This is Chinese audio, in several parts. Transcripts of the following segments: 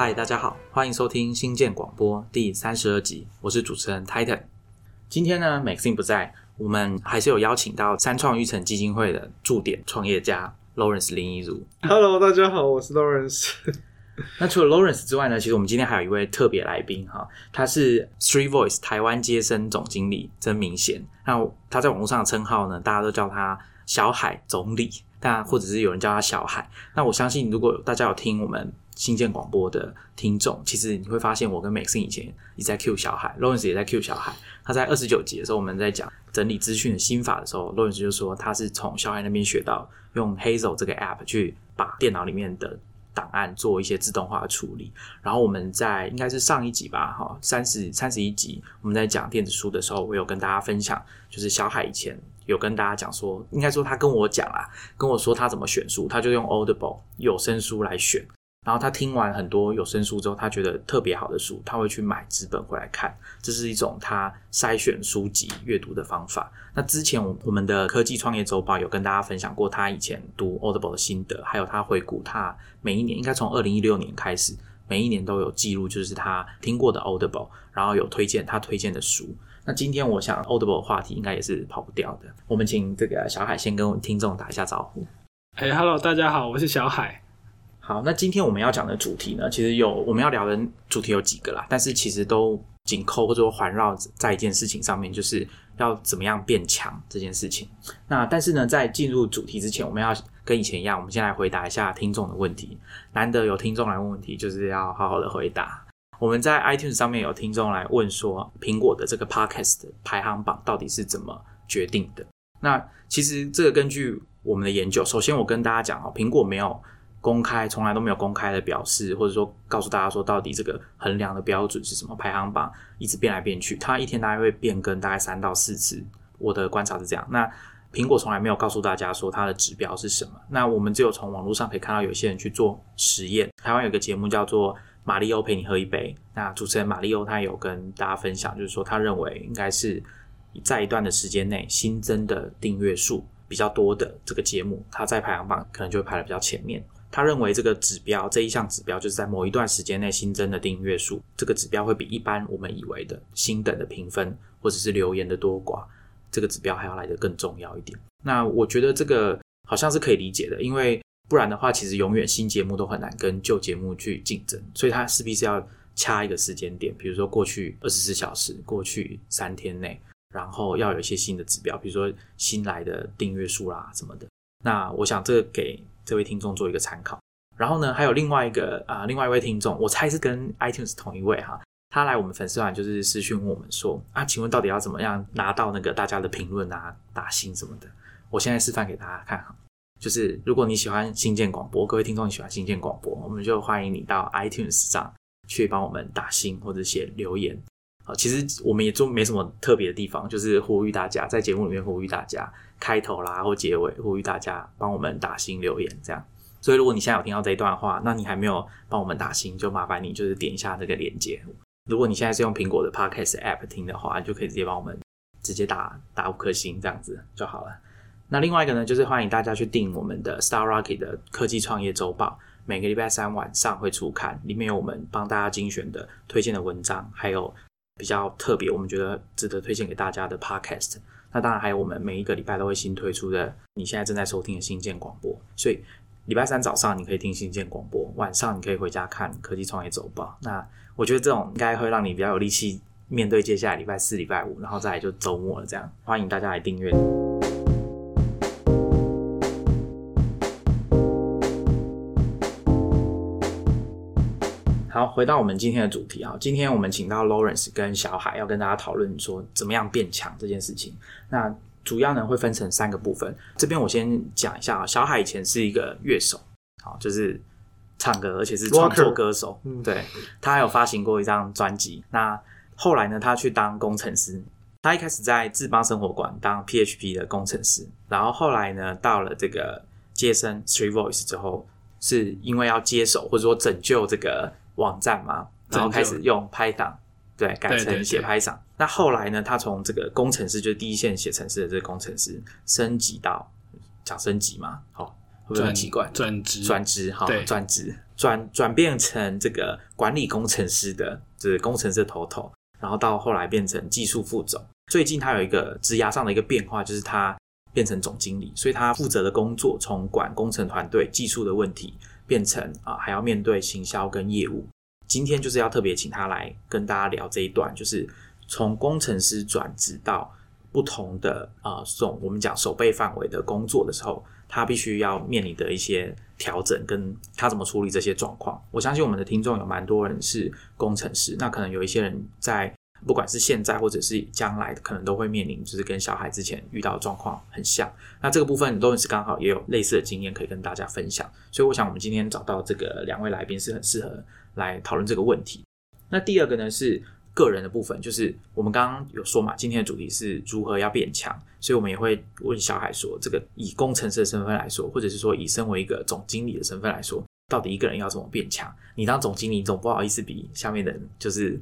嗨，大家好，欢迎收听新建广播第三十二集，我是主持人 Titan。今天呢，Maxine 不在，我们还是有邀请到三创育成基金会的驻点创业家 Lawrence 林一如。Hello，大家好，我是 Lawrence。那除了 Lawrence 之外呢，其实我们今天还有一位特别来宾哈，他是 Street Voice 台湾接生总经理曾明贤。那他在网络上的称号呢，大家都叫他小海总理，但或者是有人叫他小海。那我相信，如果大家有听我们新建广播的听众，其实你会发现，我跟 Max 以前一直在 Q 小海，Lawrence 也在 Q 小海。他在二十九集的时候，我们在讲整理资讯的心法的时候，Lance 就说他是从小海那边学到用 Hazel 这个 App 去把电脑里面的档案做一些自动化的处理。然后我们在应该是上一集吧，哈，三十三十一集，我们在讲电子书的时候，我有跟大家分享，就是小海以前有跟大家讲说，应该说他跟我讲啦，跟我说他怎么选书，他就用 Audible 有声书来选。然后他听完很多有声书之后，他觉得特别好的书，他会去买纸本回来看，这是一种他筛选书籍阅读的方法。那之前我我们的科技创业周报有跟大家分享过他以前读 Audible 的心得，还有他回顾他每一年，应该从二零一六年开始，每一年都有记录，就是他听过的 Audible，然后有推荐他推荐的书。那今天我想 Audible 的话题应该也是跑不掉的，我们请这个小海先跟我们听众打一下招呼。哎、h e l l o 大家好，我是小海。好，那今天我们要讲的主题呢，其实有我们要聊的主题有几个啦，但是其实都紧扣或者说环绕在一件事情上面，就是要怎么样变强这件事情。那但是呢，在进入主题之前，我们要跟以前一样，我们先来回答一下听众的问题。难得有听众来问问题，就是要好好的回答。我们在 iTunes 上面有听众来问说，苹果的这个 Podcast 排行榜到底是怎么决定的？那其实这个根据我们的研究，首先我跟大家讲哦，苹果没有。公开从来都没有公开的表示，或者说告诉大家说到底这个衡量的标准是什么？排行榜一直变来变去，它一天大概会变更大概三到四次。我的观察是这样。那苹果从来没有告诉大家说它的指标是什么。那我们只有从网络上可以看到有些人去做实验。台湾有个节目叫做《马里欧陪你喝一杯》，那主持人马里欧他有跟大家分享，就是说他认为应该是在一段的时间内新增的订阅数比较多的这个节目，它在排行榜可能就会排的比较前面。他认为这个指标这一项指标就是在某一段时间内新增的订阅数，这个指标会比一般我们以为的新等的评分或者是留言的多寡，这个指标还要来得更重要一点。那我觉得这个好像是可以理解的，因为不然的话，其实永远新节目都很难跟旧节目去竞争，所以它势必是要掐一个时间点，比如说过去二十四小时、过去三天内，然后要有一些新的指标，比如说新来的订阅数啦什么的。那我想这个给这位听众做一个参考，然后呢，还有另外一个啊、另外一位听众，我猜是跟 iTunes 同一位哈，他来我们粉丝团就是私讯问我们说啊，请问到底要怎么样拿到那个大家的评论啊、打星什么的？我现在示范给大家看哈，就是如果你喜欢新建广播，各位听众你喜欢新建广播，我们就欢迎你到 iTunes 上去帮我们打星或者写留言。好，其实我们也做没什么特别的地方，就是呼吁大家在节目里面呼吁大家。开头啦或结尾，呼吁大家帮我们打星留言，这样。所以如果你现在有听到这一段话，那你还没有帮我们打星，就麻烦你就是点一下这个链接。如果你现在是用苹果的 Podcast App 听的话，你就可以直接帮我们直接打打五颗星，这样子就好了。那另外一个呢，就是欢迎大家去订我们的 Star Rocket 的科技创业周报，每个礼拜三晚上会出刊，里面有我们帮大家精选的推荐的文章，还有比较特别我们觉得值得推荐给大家的 Podcast。那当然还有我们每一个礼拜都会新推出的，你现在正在收听的新建广播。所以礼拜三早上你可以听新建广播，晚上你可以回家看科技创业周报。那我觉得这种应该会让你比较有力气面对接下来礼拜四、礼拜五，然后再来就周末了。这样欢迎大家来订阅。好，回到我们今天的主题啊，今天我们请到 Lawrence 跟小海要跟大家讨论说怎么样变强这件事情。那主要呢会分成三个部分，这边我先讲一下啊。小海以前是一个乐手，好，就是唱歌，而且是创作歌手。嗯对，他还有发行过一张专辑。那后来呢，他去当工程师。他一开始在智邦生活馆当 PHP 的工程师，然后后来呢，到了这个接生 Street Voice 之后，是因为要接手或者说拯救这个网站嘛，然后开始用 Python 对改成写对 Python。那后来呢，他从这个工程师就是第一线写程式的这个工程师升级到讲升级嘛，好、会不会很奇怪？转职转职好对转职转转变成这个管理工程师的，就是工程师头头，然后到后来变成技术副总。最近他有一个职涯上的一个变化，就是他变成总经理，所以他负责的工作从管工程团队技术的问题，变成啊还要面对行销跟业务。今天就是要特别请他来跟大家聊这一段，就是从工程师转职到不同的啊这种我们讲守备范围的工作的时候，他必须要面临的一些调整，跟他怎么处理这些状况。我相信我们的听众有蛮多人是工程师，那可能有一些人在。不管是现在或者是将来，可能都会面临，就是跟小孩之前遇到的状况很像。那这个部分，都是刚好也有类似的经验可以跟大家分享。所以，我想我们今天找到这个两位来宾是很适合来讨论这个问题。那第二个呢是个人的部分，就是我们刚刚有说嘛，今天的主题是如何要变强，所以我们也会问小孩说，这个以工程师的身份来说，或者是说以身为一个总经理的身份来说，到底一个人要怎么变强？你当总经理总不好意思比下面的人就是。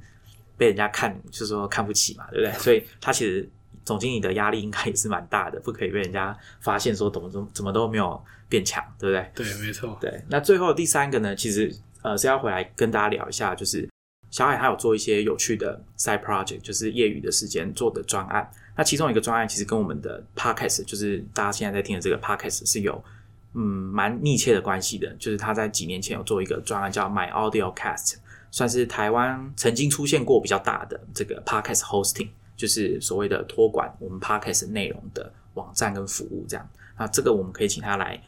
被人家看，就是说看不起嘛，对不对？所以他其实总经理的压力应该也是蛮大的，不可以被人家发现说怎么怎么怎么都没有变强，对不对？对，没错。对，那最后第三个呢，其实呃是要回来跟大家聊一下，就是小海他有做一些有趣的 side project，就是业余的时间做的专案。那其中一个专案其实跟我们的 podcast，就是大家现在在听的这个 podcast 是有嗯蛮密切的关系的。就是他在几年前有做一个专案叫 My Audio Cast。算是台湾曾经出现过比较大的这个 podcast hosting，就是所谓的托管我们 podcast 内容的网站跟服务这样。那这个我们可以请他来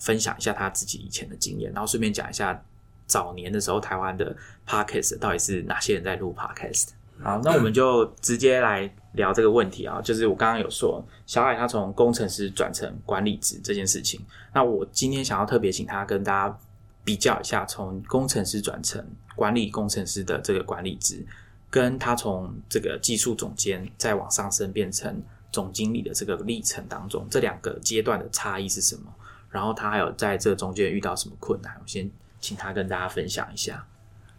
分享一下他自己以前的经验，然后顺便讲一下早年的时候台湾的 podcast 到底是哪些人在录 podcast。好，那我们就直接来聊这个问题啊，就是我刚刚有说小海他从工程师转成管理职这件事情，那我今天想要特别请他跟大家。比较一下，从工程师转成管理工程师的这个管理职，跟他从这个技术总监再往上升变成总经理的这个历程当中，这两个阶段的差异是什么？然后他还有在这中间遇到什么困难？我先请他跟大家分享一下。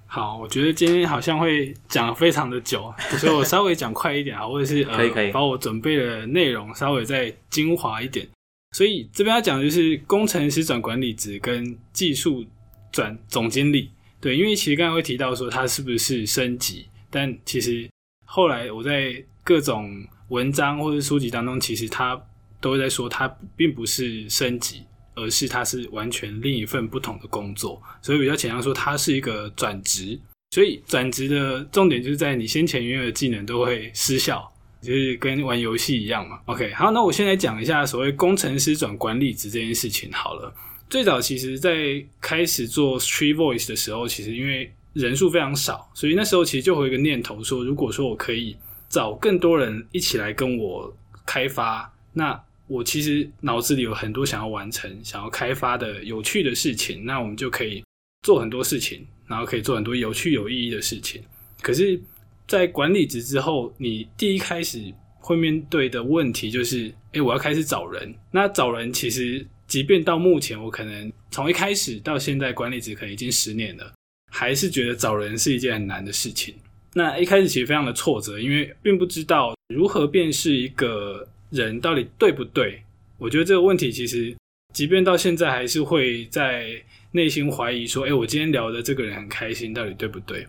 好，我觉得今天好像会讲非常的久，所以我稍微讲快一点啊，或者是可以可以把我准备的内容稍微再精华一点。所以这边要讲的就是工程师转管理职跟技术。转总经理，对，因为其实刚才会提到说他是不是升级，但其实后来我在各种文章或者书籍当中，其实他都在说他并不是升级，而是他是完全另一份不同的工作，所以比较倾向说他是一个转职。所以转职的重点就是在你先前拥有的技能都会失效，就是跟玩游戏一样嘛。OK，好，那我先来讲一下所谓工程师转管理职这件事情好了。最早其实，在开始做 Street Voice 的时候，其实因为人数非常少，所以那时候其实就会有一个念头说，如果说我可以找更多人一起来跟我开发，那我其实脑子里有很多想要完成、想要开发的有趣的事情，那我们就可以做很多事情，然后可以做很多有趣有意义的事情。可是，在管理职之后，你第一开始会面对的问题就是，哎，我要开始找人。那找人其实。即便到目前，我可能从一开始到现在管理职可能已经十年了，还是觉得找人是一件很难的事情。那一开始其实非常的挫折，因为并不知道如何辨识一个人到底对不对。我觉得这个问题其实，即便到现在还是会在内心怀疑说：“哎，我今天聊的这个人很开心，到底对不对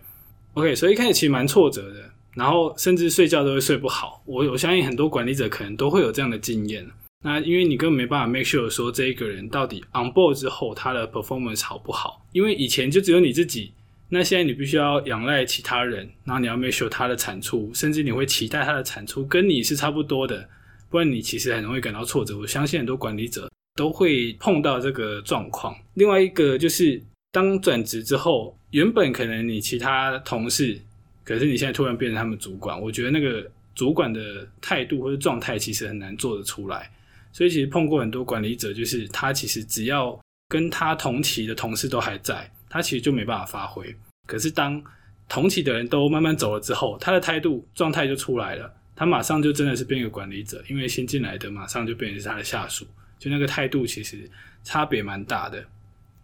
？”OK，所以一开始其实蛮挫折的，然后甚至睡觉都会睡不好。我我相信很多管理者可能都会有这样的经验。那因为你根本没办法 make sure 说这一个人到底 on board 之后他的 performance 好不好，因为以前就只有你自己，那现在你必须要仰赖其他人，然后你要 make sure 他的产出，甚至你会期待他的产出跟你是差不多的，不然你其实很容易感到挫折。我相信很多管理者都会碰到这个状况。另外一个就是当转职之后，原本可能你其他同事，可是你现在突然变成他们主管，我觉得那个主管的态度或者状态其实很难做得出来。所以其实碰过很多管理者，就是他其实只要跟他同期的同事都还在，他其实就没办法发挥。可是当同期的人都慢慢走了之后，他的态度状态就出来了，他马上就真的是变一个管理者，因为新进来的马上就变成是他的下属，就那个态度其实差别蛮大的。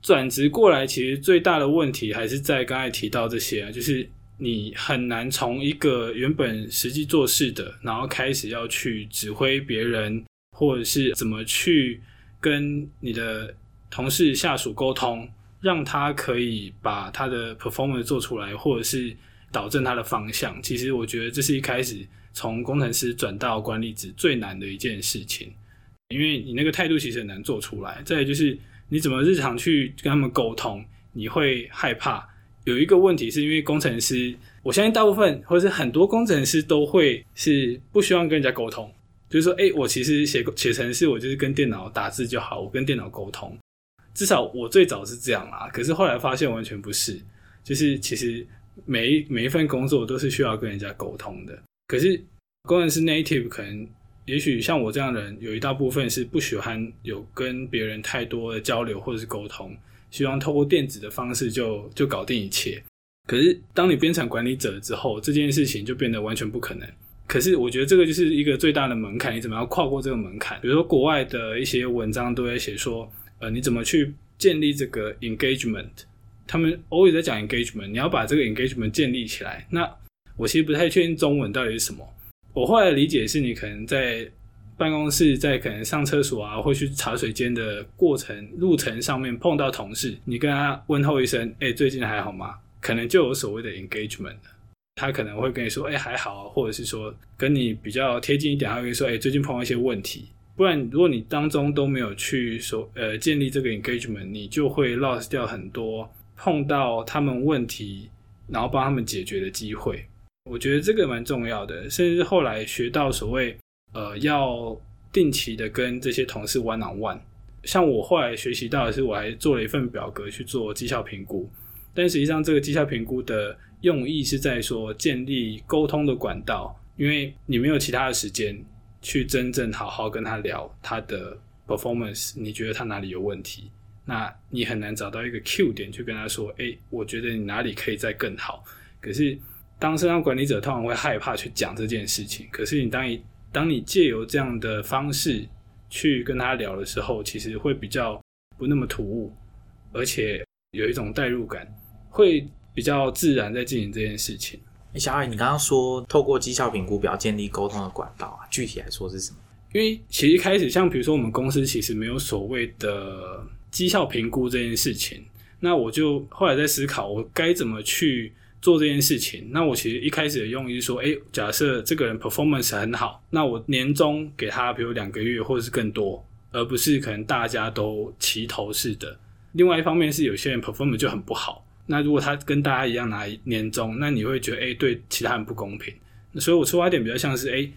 转职过来，其实最大的问题还是在刚才提到这些啊，就是你很难从一个原本实际做事的，然后开始要去指挥别人。或者是怎么去跟你的同事、下属沟通，让他可以把他的 performance 做出来，或者是导正他的方向。其实我觉得这是一开始从工程师转到管理职最难的一件事情，因为你那个态度其实很难做出来。再就是你怎么日常去跟他们沟通，你会害怕。有一个问题是因为工程师，我相信大部分或者是很多工程师都会是不希望跟人家沟通，就是说，哎，我其实写写程式，我就是跟电脑打字就好，我跟电脑沟通。至少我最早是这样啦，可是后来发现完全不是，就是其实每一每一份工作都是需要跟人家沟通的。可是工程师 native 可能，也许像我这样的人，有一大部分是不喜欢有跟别人太多的交流或者是沟通，希望透过电子的方式就就搞定一切。可是当你变成管理者之后，这件事情就变得完全不可能。可是我觉得这个就是一个最大的门槛，你怎么样跨过这个门槛？比如说国外的一些文章都在写说。呃，你怎么去建立这个 engagement？他们偶尔在讲 engagement，你要把这个 engagement 建立起来。那我其实不太确定中文到底是什么。我后来理解是你可能在办公室，在可能上厕所啊，或去茶水间的过程路程上面碰到同事，你跟他问候一声，哎，最近还好吗？可能就有所谓的 engagement。他可能会跟你说，哎，还好，或者是说跟你比较贴近一点，他会说，哎，最近碰到一些问题。不然，如果你当中都没有去说呃建立这个 engagement，你就会 lost 掉很多碰到他们问题，然后帮他们解决的机会。我觉得这个蛮重要的，甚至后来学到所谓呃要定期的跟这些同事 one on one。像我后来学习到的是，我还做了一份表格去做绩效评估，但实际上这个绩效评估的用意是在说建立沟通的管道，因为你没有其他的时间。去真正好好跟他聊他的 performance，你觉得他哪里有问题？那你很难找到一个 Q 点去跟他说，哎，我觉得你哪里可以再更好。可是当身上管理者通常会害怕去讲这件事情。可是你当一当你借由这样的方式去跟他聊的时候，其实会比较不那么突兀，而且有一种代入感，会比较自然在进行这件事情。小艾，你刚刚说透过绩效评估表建立沟通的管道啊，具体来说是什么？因为其实一开始，像比如说我们公司其实没有所谓的绩效评估这件事情，那我就后来在思考我该怎么去做这件事情。那我其实一开始的用意是说，哎，假设这个人 performance 很好，那我年终给他比如两个月或者是更多，而不是可能大家都齐头式的。另外一方面是有些人 performance 就很不好。那如果他跟大家一样拿年终，那你会觉得哎，对其他人不公平。所以我出发点比较像是哎，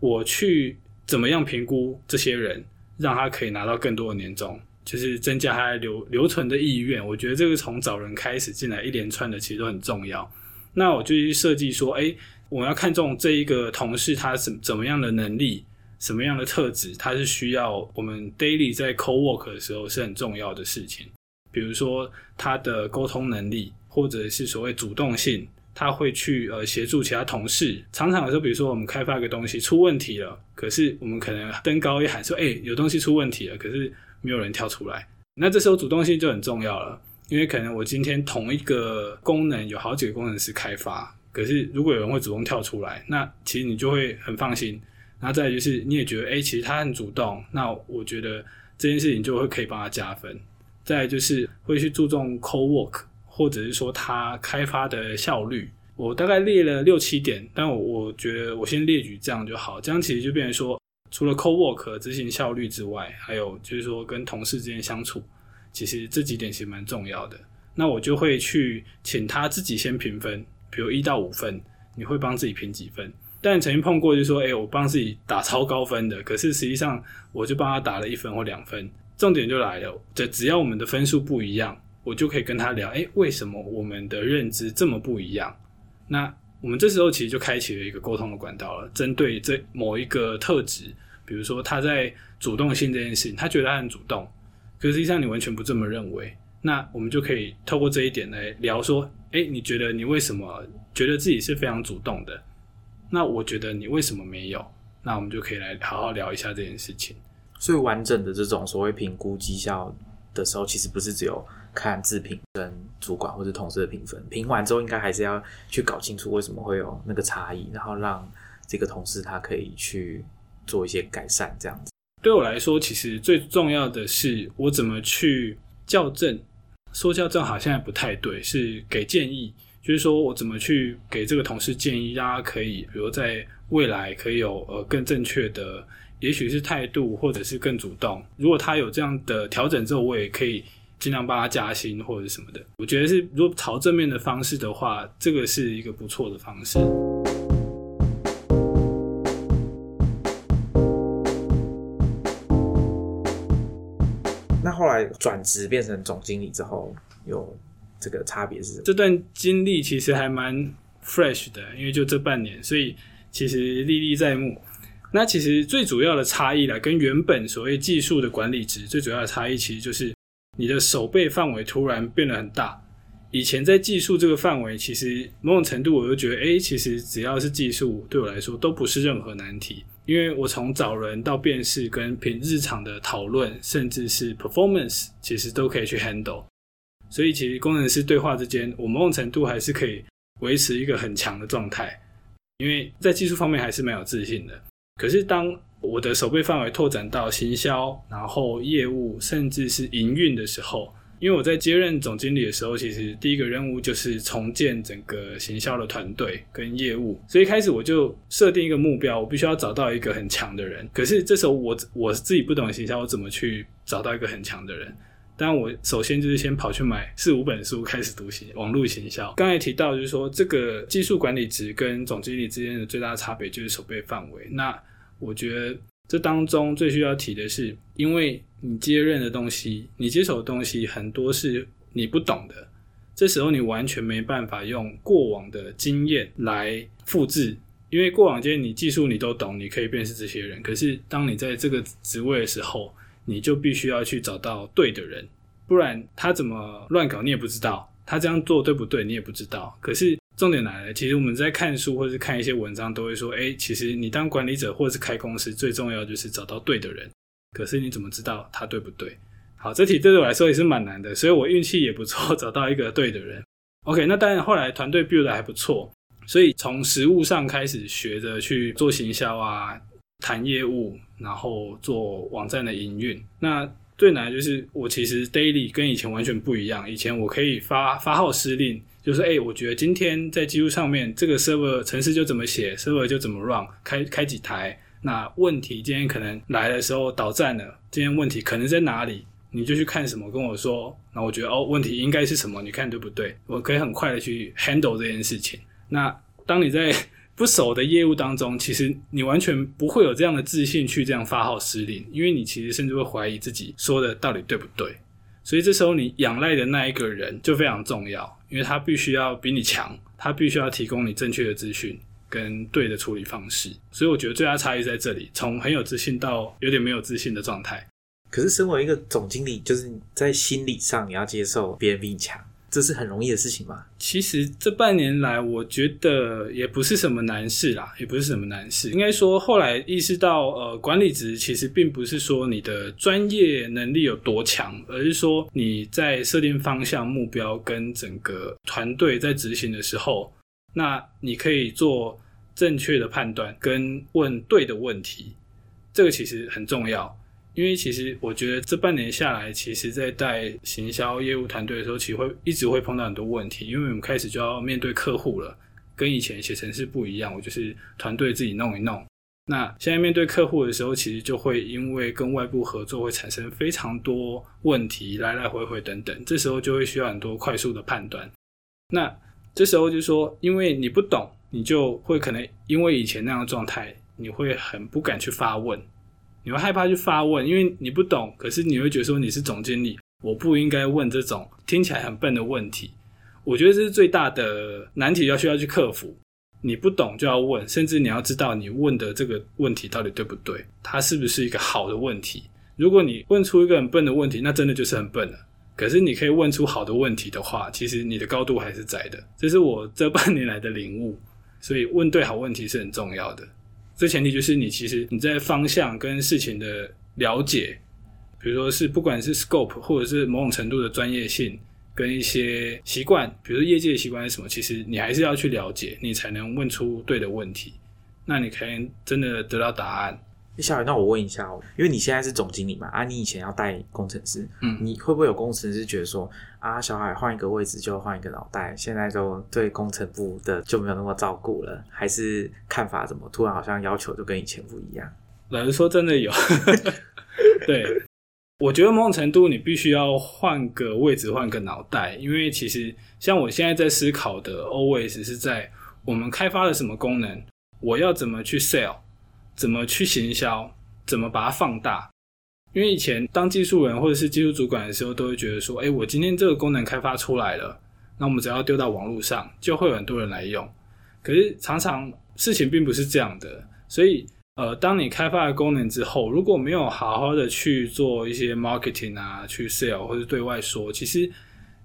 我去怎么样评估这些人，让他可以拿到更多的年终，就是增加他留留存的意愿。我觉得这个从找人开始进来一连串的其实都很重要。那我就去设计说，哎，我要看中这一个同事他怎怎么样的能力，什么样的特质，他是需要我们 daily 在 co work 的时候是很重要的事情。比如说他的沟通能力，或者是所谓主动性，他会去呃协助其他同事。常常有时候，比如说我们开发一个东西出问题了，可是我们可能登高一喊说：“哎，有东西出问题了。”可是没有人跳出来。那这时候主动性就很重要了，因为可能我今天同一个功能有好几个工程师开发，可是如果有人会主动跳出来，那其实你就会很放心。然后再就是你也觉得，哎，其实他很主动，那我觉得这件事情就会可以帮他加分。再就是会去注重 co work，或者是说他开发的效率。我大概列了六七点，但我我觉得我先列举这样就好。这样其实就变成说，除了 co work 执行效率之外，还有就是说跟同事之间相处，其实这几点其实蛮重要的。那我就会去请他自己先评分，比如一到五分，你会帮自己评几分？但曾经碰过就是说，哎，我帮自己打超高分的，可是实际上我就帮他打了一分或两分。重点就来了，这只要我们的分数不一样，我就可以跟他聊，哎，为什么我们的认知这么不一样？那我们这时候其实就开启了一个沟通的管道了。针对这某一个特质，比如说他在主动性这件事情，他觉得他很主动，可实际上你完全不这么认为。那我们就可以透过这一点来聊，说，哎，你觉得你为什么觉得自己是非常主动的？那我觉得你为什么没有？那我们就可以来好好聊一下这件事情。最完整的这种所谓评估绩效的时候，其实不是只有看自评跟主管或者同事的评分，评完之后应该还是要去搞清楚为什么会有那个差异，然后让这个同事他可以去做一些改善，这样子。对我来说，其实最重要的是我怎么去校正说校正好像也不太对，是给建议，就是说我怎么去给这个同事建议，让他可以，比如在未来可以有呃更正确的，也许是态度，或者是更主动。如果他有这样的调整之后，我也可以尽量帮他加薪或者什么的。我觉得是如果朝正面的方式的话，这个是一个不错的方式。那后来转职变成总经理之后，有这个差别是什么？这段经历其实还蛮 fresh 的，因为就这半年，所以其实历历在目。那其实最主要的差异啦，跟原本所谓技术的管理值最主要的差异，其实就是你的手背范围突然变得很大。以前在技术这个范围，其实某种程度我就觉得，哎，其实只要是技术，对我来说都不是任何难题。因为我从找人到辨识，跟平日常的讨论，甚至是 performance，其实都可以去 handle。所以其实工程师对话之间，我某种程度还是可以维持一个很强的状态。因为在技术方面还是蛮有自信的。可是当我的手背范围拓展到行销，然后业务，甚至是营运的时候，因为我在接任总经理的时候，其实第一个任务就是重建整个行销的团队跟业务，所以一开始我就设定一个目标，我必须要找到一个很强的人。可是这时候我我自己不懂行销，我怎么去找到一个很强的人？但，我首先就是先跑去买四五本书开始读行网络行销。刚才提到就是说，这个技术管理值跟总经理之间的最大差别就是手背范围。那我觉得。这当中最需要提的是，因为你接任的东西，你接手的东西很多是你不懂的，这时候你完全没办法用过往的经验来复制，因为过往经验你技术你都懂，你可以辨识这些人。可是当你在这个职位的时候，你就必须要去找到对的人，不然他怎么乱搞你也不知道，他这样做对不对你也不知道。可是。重点来了，其实我们在看书或者是看一些文章，都会说，哎，其实你当管理者或者是开公司，最重要就是找到对的人。可是你怎么知道他对不对？好，这题对我来说也是蛮难的，所以我运气也不错，找到一个对的人。OK，那当然后来团队 build 还不错，所以从实物上开始学着去做行销啊，谈业务，然后做网站的营运。那最难就是我其实 daily 跟以前完全不一样，以前我可以发发号施令。就是哎，我觉得今天在技术上面，这个 server 程式就怎么写，server 就怎么 run，开开几台。那问题今天可能来的时候倒站了，今天问题可能在哪里？你就去看什么跟我说。那我觉得哦，问题应该是什么？你看对不对？我可以很快的去 handle 这件事情。那当你在不熟的业务当中，其实你完全不会有这样的自信去这样发号施令，因为你其实甚至会怀疑自己说的到底对不对。所以这时候你仰赖的那一个人就非常重要。因为他必须要比你强，他必须要提供你正确的资讯跟对的处理方式，所以我觉得最大差异在这里，从很有自信到有点没有自信的状态。可是身为一个总经理，就是在心理上你要接受别人比你强。这是很容易的事情吗？其实这半年来，我觉得也不是什么难事啦，也不是什么难事。应该说，后来意识到，呃，管理职其实并不是说你的专业能力有多强，而是说你在设定方向、目标跟整个团队在执行的时候，那你可以做正确的判断跟问对的问题，这个其实很重要。因为其实我觉得这半年下来，其实，在带行销业务团队的时候，其实会一直会碰到很多问题。因为我们开始就要面对客户了，跟以前写程式不一样。我就是团队自己弄一弄。那现在面对客户的时候，其实就会因为跟外部合作会产生非常多问题，来来回回等等。这时候就会需要很多快速的判断。那这时候就说，因为你不懂，你就会可能因为以前那样的状态，你会很不敢去发问。你会害怕去发问，因为你不懂。可是你会觉得说你是总经理，我不应该问这种听起来很笨的问题。我觉得这是最大的难题，要需要去克服。你不懂就要问，甚至你要知道你问的这个问题到底对不对，它是不是一个好的问题。如果你问出一个很笨的问题，那真的就是很笨了。可是你可以问出好的问题的话，其实你的高度还是在的。这是我这半年来的领悟。所以问对好问题是很重要的。这前提就是你其实你在方向跟事情的了解，比如说是不管是 scope 或者是某种程度的专业性跟一些习惯，比如说业界的习惯是什么，其实你还是要去了解，你才能问出对的问题，那你可能真的得到答案。小雨，那我问一下哦，因为你现在是总经理嘛，啊，你以前要带工程师，嗯你会不会有工程师觉得说，啊，小海换一个位置就换一个脑袋，现在就对工程部的就没有那么照顾了，还是看法怎么突然好像要求就跟以前不一样？老实说，真的有。对，我觉得某种程度你必须要换个位置，换个脑袋，因为其实像我现在在思考的，always 是在我们开发了什么功能，我要怎么去 sell，怎么去行销，怎么把它放大。因为以前当技术人或者是技术主管的时候，都会觉得说，哎，我今天这个功能开发出来了，那我们只要丢到网络上，就会有很多人来用。可是常常事情并不是这样的，所以呃，当你开发了功能之后，如果没有好好的去做一些 marketing 啊，去 sell 或者对外说，其实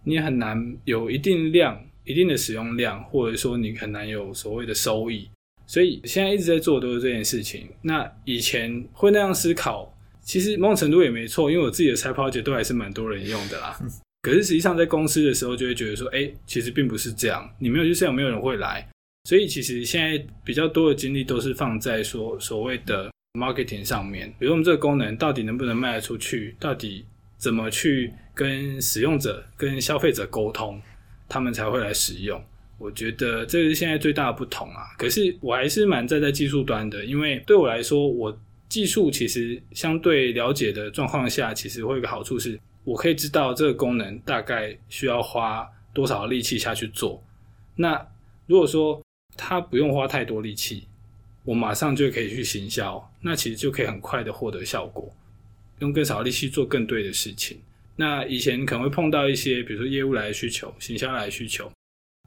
你很难有一定量、一定的使用量，或者说你很难有所谓的收益。所以现在一直在做的都是这件事情。那以前会那样思考，其实某种程度也没错，因为我自己的 side project 都还是蛮多人用的啦。可是实际上在公司的时候，就会觉得说，哎、其实并不是这样，你没有去 sell，没有人会来。所以其实现在比较多的精力都是放在说所谓的 marketing 上面，比如我们这个功能到底能不能卖得出去，到底怎么去跟使用者、跟消费者沟通，他们才会来使用。我觉得这是现在最大的不同啊。可是我还是蛮站在技术端的，因为对我来说，我技术其实相对了解的状况下，其实会有一个好处是，我可以知道这个功能大概需要花多少力气下去做。那如果说它不用花太多力气，我马上就可以去行销，那其实就可以很快的获得效果，用更少力气做更对的事情。那以前可能会碰到一些，比如说业务来的需求、行销来的需求，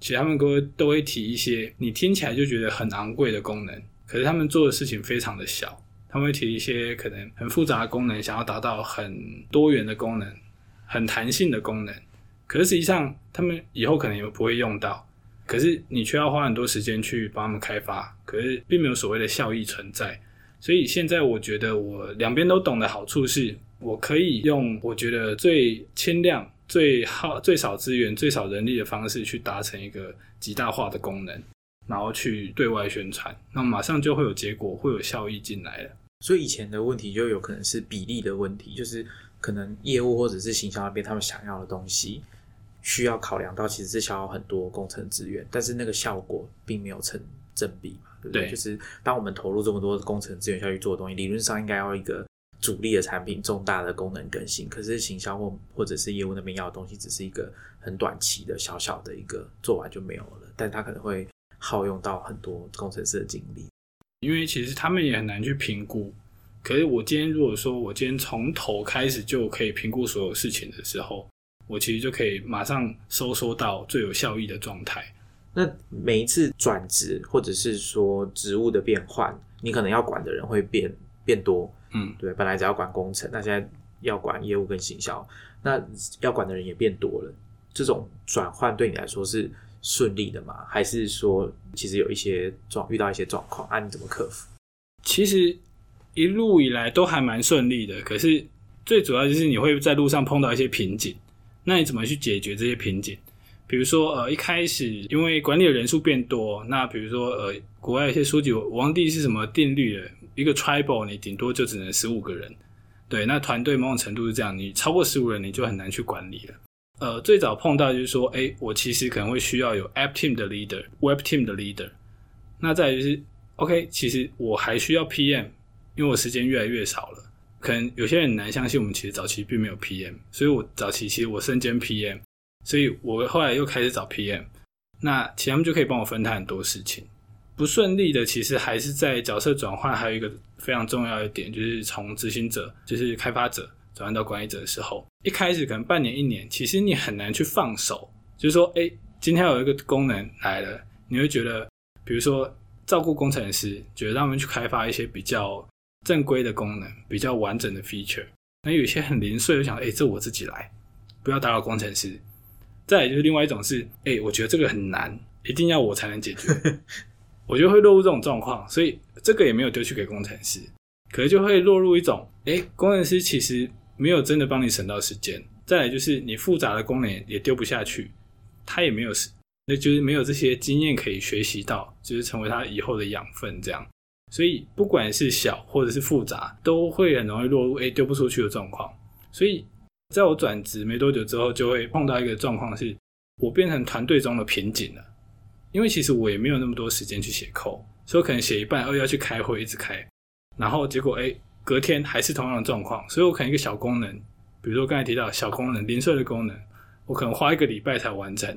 其实他们都会都会提一些你听起来就觉得很昂贵的功能，可是他们做的事情非常的小。他们会提一些可能很复杂的功能，想要达到很多元的功能、很弹性的功能，可是实际上他们以后可能也不会用到。可是你却要花很多时间去帮他们开发，可是并没有所谓的效益存在。所以现在我觉得我两边都懂的好处是，我可以用我觉得最轻量、最耗、最少资源、最少人力的方式去达成一个极大化的功能，然后去对外宣传，那马上就会有结果，会有效益进来了。所以以前的问题就有可能是比例的问题，就是可能业务或者是行销那边他们想要的东西，需要考量到其实是消耗很多工程资源，但是那个效果并没有成正比嘛，对不对？对就是当我们投入这么多的工程资源下去做的东西，理论上应该要一个主力的产品、重大的功能更新，可是行销或或者是业务那边要的东西，只是一个很短期的小小的一个做完就没有了，但它可能会耗用到很多工程师的精力。因为其实他们也很难去评估。可是我今天如果说我今天从头开始就可以评估所有事情的时候，我其实就可以马上收缩到最有效益的状态。那每一次转职或者是说职务的变换，你可能要管的人会变变多，嗯，对，本来只要管工程，那现在要管业务跟行销，那要管的人也变多了。这种转换对你来说是顺利的吗？还是说其实有一些状遇到一些状况啊？你怎么克服？其实一路以来都还蛮顺利的，可是最主要就是你会在路上碰到一些瓶颈，那你怎么去解决这些瓶颈？比如说，呃，一开始因为管理的人数变多，那比如说，呃，国外一些书籍，我忘记是什么定律了，一个 tribal 你顶多就只能十五个人，对，那团队某种程度是这样，你超过十五人你就很难去管理了。呃，最早碰到就是说，哎，我其实可能会需要有 app team 的 leader、web team 的 leader，那再就是，OK，其实我还需要 PM，因为我时间越来越少了。可能有些人很难相信，我们其实早期并没有 PM，所以我早期其实我身兼 PM，所以我后来又开始找 PM，那其他们就可以帮我分摊很多事情。不顺利的其实还是在角色转换，还有一个非常重要的点，就是从执行者，就是开发者转换到管理者的时候，一开始可能半年一年，其实你很难去放手，就是说，哎，今天有一个功能来了，你会觉得，比如说照顾工程师，觉得让他们去开发一些比较正规的功能，比较完整的 feature。那有一些很零碎，就想，哎，这我自己来，不要打扰工程师。再来就是另外一种是，哎，我觉得这个很难，一定要我才能解决。我就会落入这种状况，所以这个也没有丢去给工程师，可能就会落入一种，哎，工程师其实没有真的帮你省到时间。再来就是你复杂的功能也丢不下去，他也没有那就是没有这些经验可以学习到，就是成为他以后的养分这样。所以不管是小或者是复杂，都会很容易落入诶丢不出去的状况。所以在我转职没多久之后，就会碰到一个状况，是我变成团队中的瓶颈了。因为其实我也没有那么多时间去写扣，所以我可能写一半，又要去开会，一直开，然后结果诶隔天还是同样的状况，所以我可能一个小功能，比如说刚才提到小功能零碎的功能，我可能花一个礼拜才完成。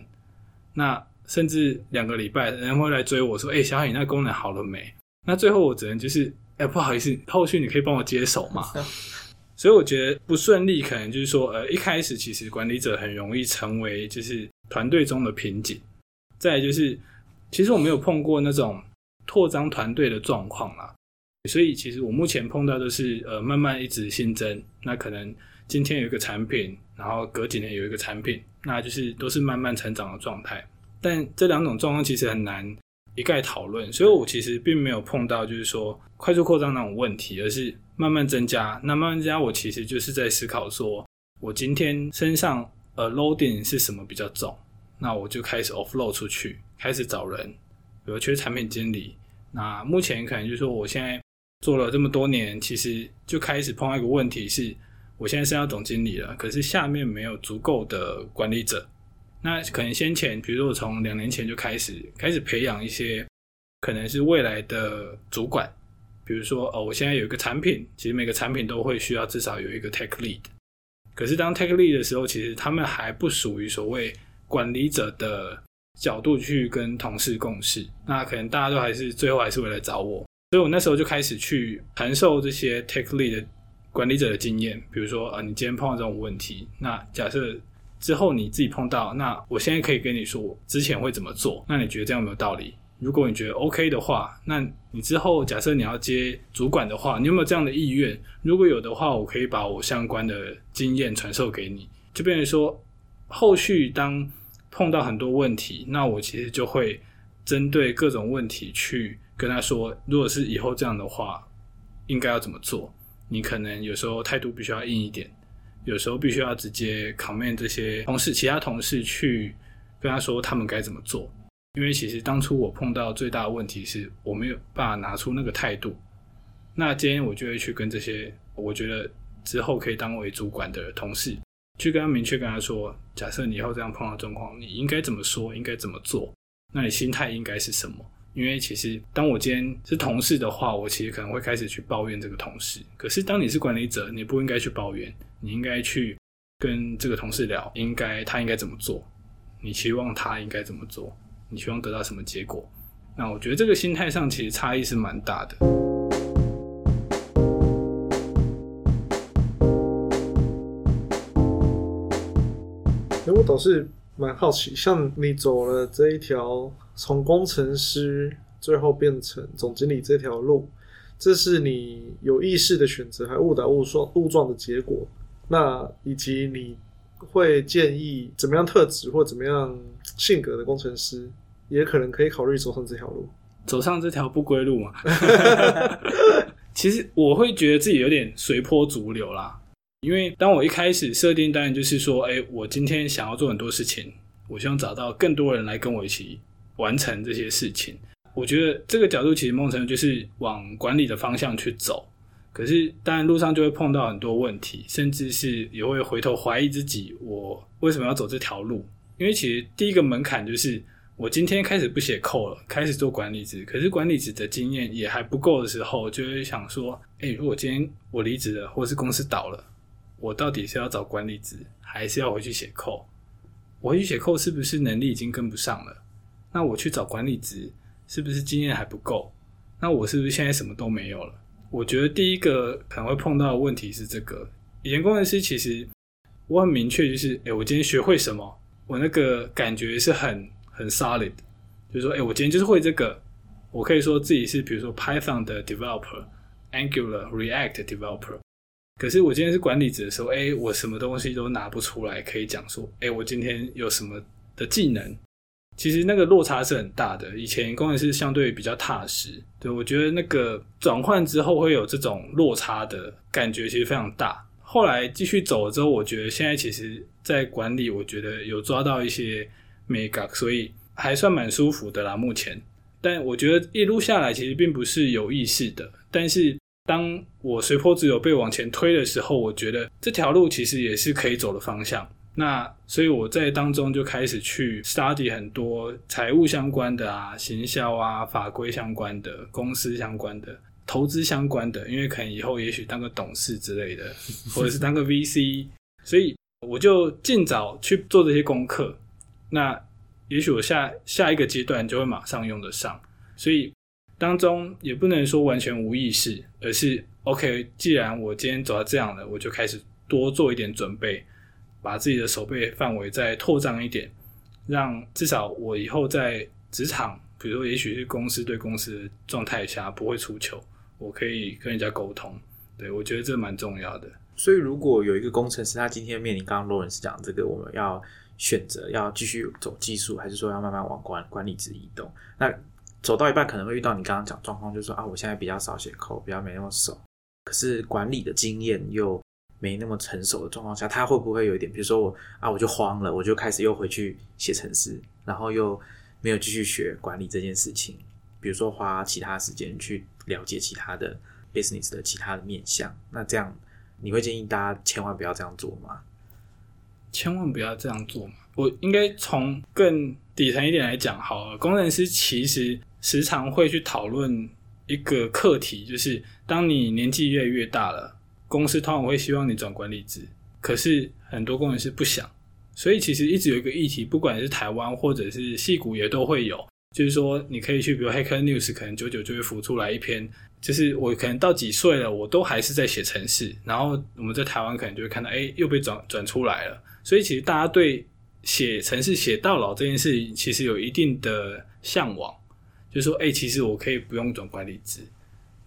那甚至两个礼拜，人会来追我说：“哎，小海，你那功能好了没？”那最后我只能就是：“哎，不好意思，后续你可以帮我接手吗？”所以我觉得不顺利，可能就是说，呃，一开始其实管理者很容易成为就是团队中的瓶颈。再就是，其实我没有碰过那种扩张团队的状况啦，所以其实我目前碰到的是，呃，慢慢一直新增。那可能今天有一个产品，然后隔几年有一个产品，那就是都是慢慢成长的状态。但这两种状况其实很难一概讨论，所以我其实并没有碰到就是说快速扩张那种问题，而是慢慢增加。那慢慢增加，我其实就是在思考说，我今天身上呃 loading 是什么比较重，那我就开始 offload 出去，开始找人，比如缺产品经理。那目前可能就是说，我现在做了这么多年，其实就开始碰到一个问题是，我现在是要总经理了，可是下面没有足够的管理者。那可能先前，比如说我从两年前就开始开始培养一些，可能是未来的主管，比如说哦，我现在有一个产品，其实每个产品都会需要至少有一个 tech lead，可是当 tech lead 的时候，其实他们还不属于所谓管理者的角度去跟同事共事，那可能大家都还是最后还是会来找我，所以我那时候就开始去传授这些 tech lead 的管理者的经验，比如说啊，你今天碰到这种问题，那假设。之后你自己碰到，那我现在可以跟你说，我之前会怎么做？那你觉得这样有没有道理？如果你觉得 OK 的话，那你之后假设你要接主管的话，你有没有这样的意愿？如果有的话，我可以把我相关的经验传授给你。就变成说，后续当碰到很多问题，那我其实就会针对各种问题去跟他说，如果是以后这样的话，应该要怎么做？你可能有时候态度必须要硬一点。有时候必须要直接 command 这些同事，其他同事去跟他说他们该怎么做，因为其实当初我碰到最大的问题是我没有办法拿出那个态度。那今天我就会去跟这些我觉得之后可以当为主管的同事，去跟他明确跟他说，假设你以后这样碰到状况，你应该怎么说，应该怎么做，那你心态应该是什么？因为其实当我今天是同事的话，我其实可能会开始去抱怨这个同事。可是当你是管理者，你不应该去抱怨，你应该去跟这个同事聊，应该他应该怎么做，你期望他应该怎么做，你希望得到什么结果？那我觉得这个心态上其实差异是蛮大的。都是蛮好奇，像你走了这一条。从工程师最后变成总经理这条路，这是你有意识的选择，还误打误撞误撞的结果？那以及你会建议怎么样特质或怎么样性格的工程师，也可能可以考虑走上这条路？走上这条不归路嘛？其实我会觉得自己有点随波逐流啦，因为当我一开始设定，当然就是说，哎，我今天想要做很多事情，我希望找到更多人来跟我一起。完成这些事情，我觉得这个角度其实梦成就是往管理的方向去走。可是当然路上就会碰到很多问题，甚至是也会回头怀疑自己，我为什么要走这条路？因为其实第一个门槛就是我今天开始不写扣了，开始做管理职，可是管理职的经验也还不够的时候，就会想说：哎，如果今天我离职了，或是公司倒了，我到底是要找管理职，还是要回去写扣？我回去写扣是不是能力已经跟不上了？那我去找管理职，是不是经验还不够？那我是不是现在什么都没有了？我觉得第一个可能会碰到的问题是这个。以前工程师其实我很明确，就是哎，我今天学会什么，我那个感觉是很很 solid，就是说，哎，我今天就是会这个，我可以说自己是比如说 Python 的 developer，Angular、React developer。可是我今天是管理者的时候，哎，我什么东西都拿不出来，可以讲说，哎，我今天有什么的技能？其实那个落差是很大的。以前工程师相对比较踏实，对我觉得那个转换之后会有这种落差的感觉，其实非常大。后来继续走了之后，我觉得现在其实，在管理，我觉得有抓到一些美感，所以还算蛮舒服的啦。目前，但我觉得一路下来其实并不是有意识的。但是当我随波逐流被往前推的时候，我觉得这条路其实也是可以走的方向。那所以我在当中就开始去 study 很多财务相关的啊、行销啊、法规相关的、公司相关的、投资相关的，因为可能以后也许当个董事之类的，或者是当个 VC，所以我就尽早去做这些功课。那也许我下下一个阶段就会马上用得上，所以当中也不能说完全无意识，而是 OK。既然我今天走到这样了，我就开始多做一点准备，把自己的手背范围再拓张一点，让至少我以后在职场，比如说也许是公司对公司的状态下不会出糗，我可以跟人家沟通。对我觉得这蛮重要的。所以如果有一个工程师，他今天面临刚刚罗伦斯讲这个，我们要。选择要继续走技术，还是说要慢慢往管管理值移动？那走到一半可能会遇到你刚刚讲状况，就是说啊，我现在比较少写扣，比较没那么熟，可是管理的经验又没那么成熟的状况下，他会不会有一点，比如说我啊，我就慌了，我就开始又回去写程式，然后又没有继续学管理这件事情，比如说花其他时间去了解其他的 business 的其他的面向，那这样你会建议大家千万不要这样做吗？千万不要这样做嘛！我应该从更底层一点来讲好了。工程师其实时常会去讨论一个课题，就是当你年纪越来越大了，公司通常会希望你转管理职，可是很多工程师不想。所以其实一直有一个议题，不管是台湾或者是戏谷也都会有，就是说你可以去，比如 Hacker News，可能久久就会浮出来一篇，就是我可能到几岁了，我都还是在写程式，然后我们在台湾可能就会看到，哎，又被转转出来了。所以其实大家对写程式写到老这件事，其实有一定的向往，就说，哎，其实我可以不用转管理职，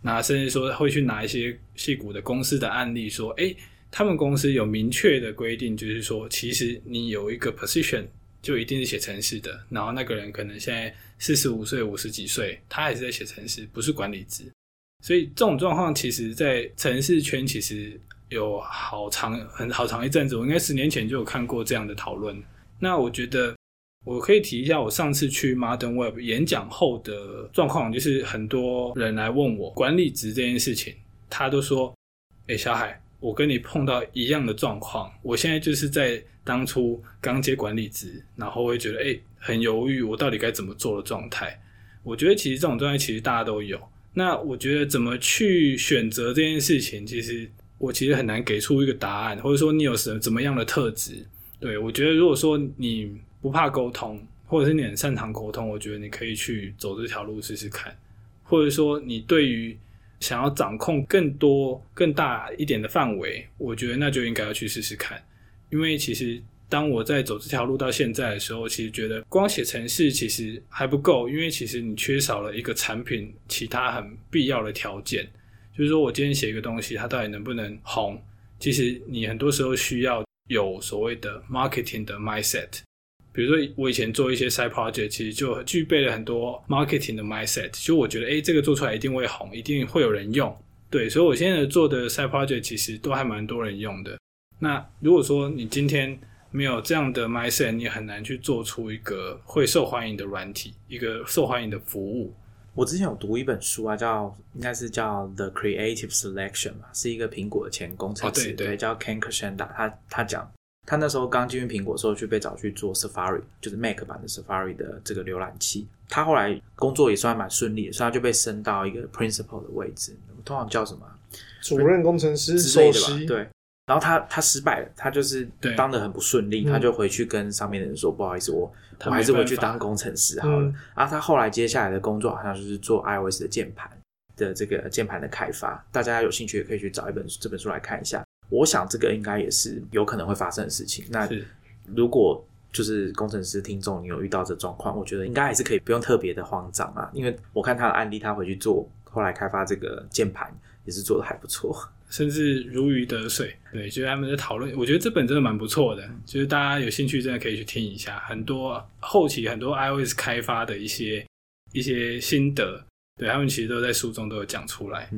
那甚至说会去拿一些细股的公司的案例，说，哎，他们公司有明确的规定，就是说，其实你有一个 position 就一定是写程式的，然后那个人可能现在四十五岁、五十几岁，他还是在写程式，不是管理职。所以这种状况，其实在城市圈其实。有好长很好长一阵子，我应该十年前就有看过这样的讨论。那我觉得我可以提一下，我上次去 Modern Web 演讲后的状况，就是很多人来问我管理职这件事情，他都说：“哎，小海，我跟你碰到一样的状况，我现在就是在当初刚接管理职，然后会觉得哎很犹豫，我到底该怎么做的状态。”我觉得其实这种状态其实大家都有。那我觉得怎么去选择这件事情，其实。我其实很难给出一个答案，或者说你有什怎么样的特质？对我觉得，如果说你不怕沟通，或者是你很擅长沟通，我觉得你可以去走这条路试试看。或者说你对于想要掌控更多、更大一点的范围，我觉得那就应该要去试试看。因为其实当我在走这条路到现在的时候，其实觉得光写程式其实还不够，因为其实你缺少了一个产品其他很必要的条件。就是说我今天写一个东西，它到底能不能红？其实你很多时候需要有所谓的 marketing 的 mindset。比如说我以前做一些 side project，其实就具备了很多 marketing 的 mindset。就我觉得，哎，这个做出来一定会红，一定会有人用。对，所以我现在做的 side project 其实都还蛮多人用的。那如果说你今天没有这样的 mindset，你很难去做出一个会受欢迎的软体，一个受欢迎的服务。我之前有读一本书啊，叫应该是叫《The Creative Selection》吧，是一个苹果的前工程师，对，叫 Ken Kershanda。他他讲，他那时候刚进入苹果的时候，就被找去做 Safari，就是 Mac 版的 Safari 的这个浏览器。他后来工作也算蛮顺利的，所以他就被升到一个 Principal 的位置，通常叫什么主任工程师之类的吧？对。然后他他失败了，他就是当的很不顺利，他就回去跟上面的人说：“不好意思，我我还是回去当工程师好了。”然后他后来接下来的工作好像就是做 iOS 的键盘的这个键盘的开发。大家有兴趣也可以去找一本这本书来看一下。我想这个应该也是有可能会发生的事情。那如果就是工程师听众，你有遇到这状况，我觉得应该还是可以不用特别的慌张啊，因为我看他的案例，他回去做后来开发这个键盘也是做的还不错。甚至如鱼得水，对，就是他们在讨论。我觉得这本真的蛮不错的，就是大家有兴趣真的可以去听一下。很多后期很多 iOS 开发的一些一些心得，对他们其实都在书中都有讲出来。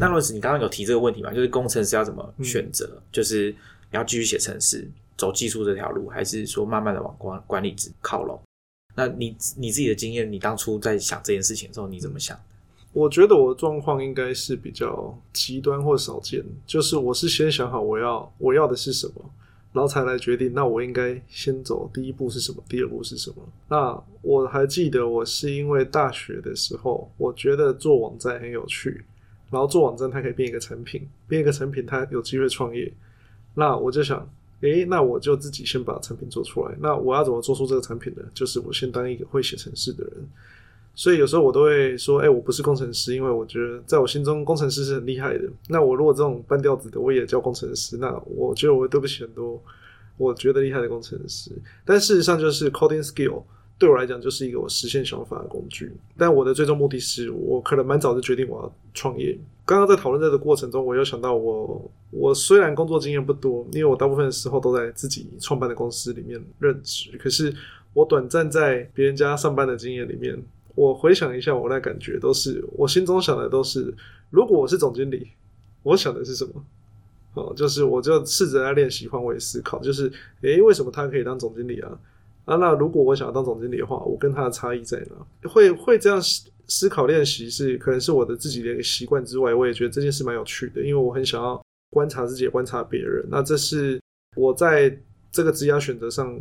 那罗斯，你刚刚有提这个问题嘛？就是工程师要怎么选择？就是你要继续写程式，走技术这条路，还是说慢慢的往管管理职靠拢？那你你自己的经验，你当初在想这件事情的时候，你怎么想？我觉得我的状况应该是比较极端或少见，就是我是先想好我要我要的是什么，然后才来决定，那我应该先走第一步是什么，第二步是什么。那我还记得我是因为大学的时候，我觉得做网站很有趣，然后做网站它可以变一个产品，变一个产品它有机会创业，那我就想，诶，那我就自己先把产品做出来。那我要怎么做出这个产品呢？就是我先当一个会写程式的人。所以有时候我都会说，哎，我不是工程师，因为我觉得在我心中工程师是很厉害的。那我如果这种半吊子的我也叫工程师，那我觉得我对不起很多我觉得厉害的工程师。但事实上，就是 coding skill 对我来讲就是一个我实现想法的工具。但我的最终目的是我可能蛮早就决定我要创业。刚刚在讨论这个过程中，我又想到我我虽然工作经验不多，因为我大部分时候都在自己创办的公司里面任职，可是我短暂在别人家上班的经验里面。我回想一下，我那感觉都是我心中想的都是，如果我是总经理，我想的是什么？哦，就是我就试着在练习换位思考，就是诶，为什么他可以当总经理啊？啊，那如果我想要当总经理的话，我跟他的差异在哪？会会这样思思考练习是可能是我的自己的一个习惯之外，我也觉得这件事蛮有趣的，因为我很想要观察自己，观察别人。那这是我在这个职业选择上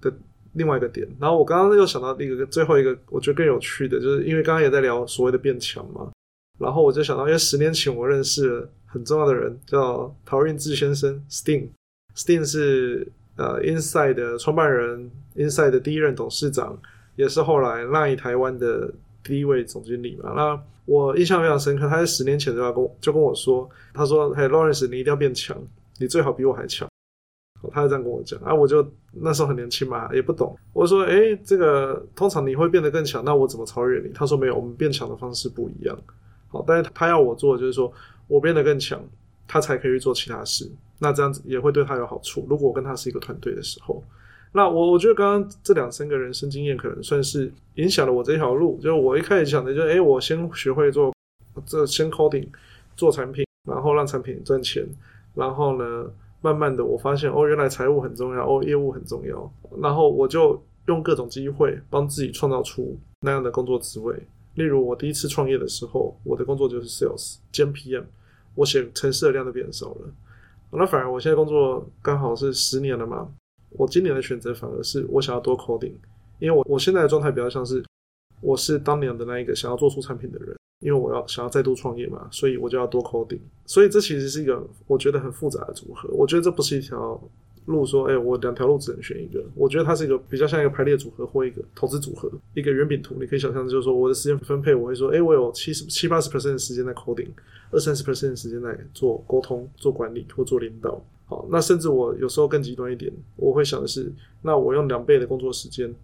的。另外一个点，然后我刚刚又想到一个最后一个，我觉得更有趣的，就是因为刚刚也在聊所谓的变强嘛，然后我就想到，因为十年前我认识了很重要的人，叫陶运志先生，Sting，Sting 是呃 Inside 的创办人，Inside 的第一任董事长，也是后来 Line 台湾的第一位总经理嘛。那我印象非常深刻，他在十年前就要跟就跟我说，他说：“嘿，Lawrence，你一定要变强，你最好比我还强。”他就这样跟我讲，啊，我就那时候很年轻嘛，也不懂。我说，哎，这个通常你会变得更强，那我怎么超越你？他说没有，我们变强的方式不一样。好，但是他要我做的，就是说我变得更强，他才可以去做其他事。那这样子也会对他有好处。如果我跟他是一个团队的时候，那我我觉得刚刚这两三个人生经验，可能算是影响了我这条路。就是我一开始想的，就是哎，我先学会做这先 coding 做产品，然后让产品赚钱，然后呢？慢慢的，我发现哦，原来财务很重要，哦，业务很重要。然后我就用各种机会帮自己创造出那样的工作职位。例如，我第一次创业的时候，我的工作就是 sales 兼 PM，我写城市的量都变少了。那反而我现在工作刚好是十年了嘛，我今年的选择反而是我想要多 coding，因为我我现在的状态比较像是我是当年的那一个想要做出产品的人。因为我要想要再度创业嘛，所以我就要多 coding，所以这其实是一个我觉得很复杂的组合。我觉得这不是一条路，说哎，我两条路只能选一个。我觉得它是一个比较像一个排列组合或一个投资组合，一个圆饼图。你可以想象，就是说我的时间分配，我会说，哎，我有七十七八十 percent 的时间在 coding，二三十 percent 的时间在做沟通、做管理或做领导。好，那甚至我有时候更极端一点，我会想的是，那我用两倍的工作时间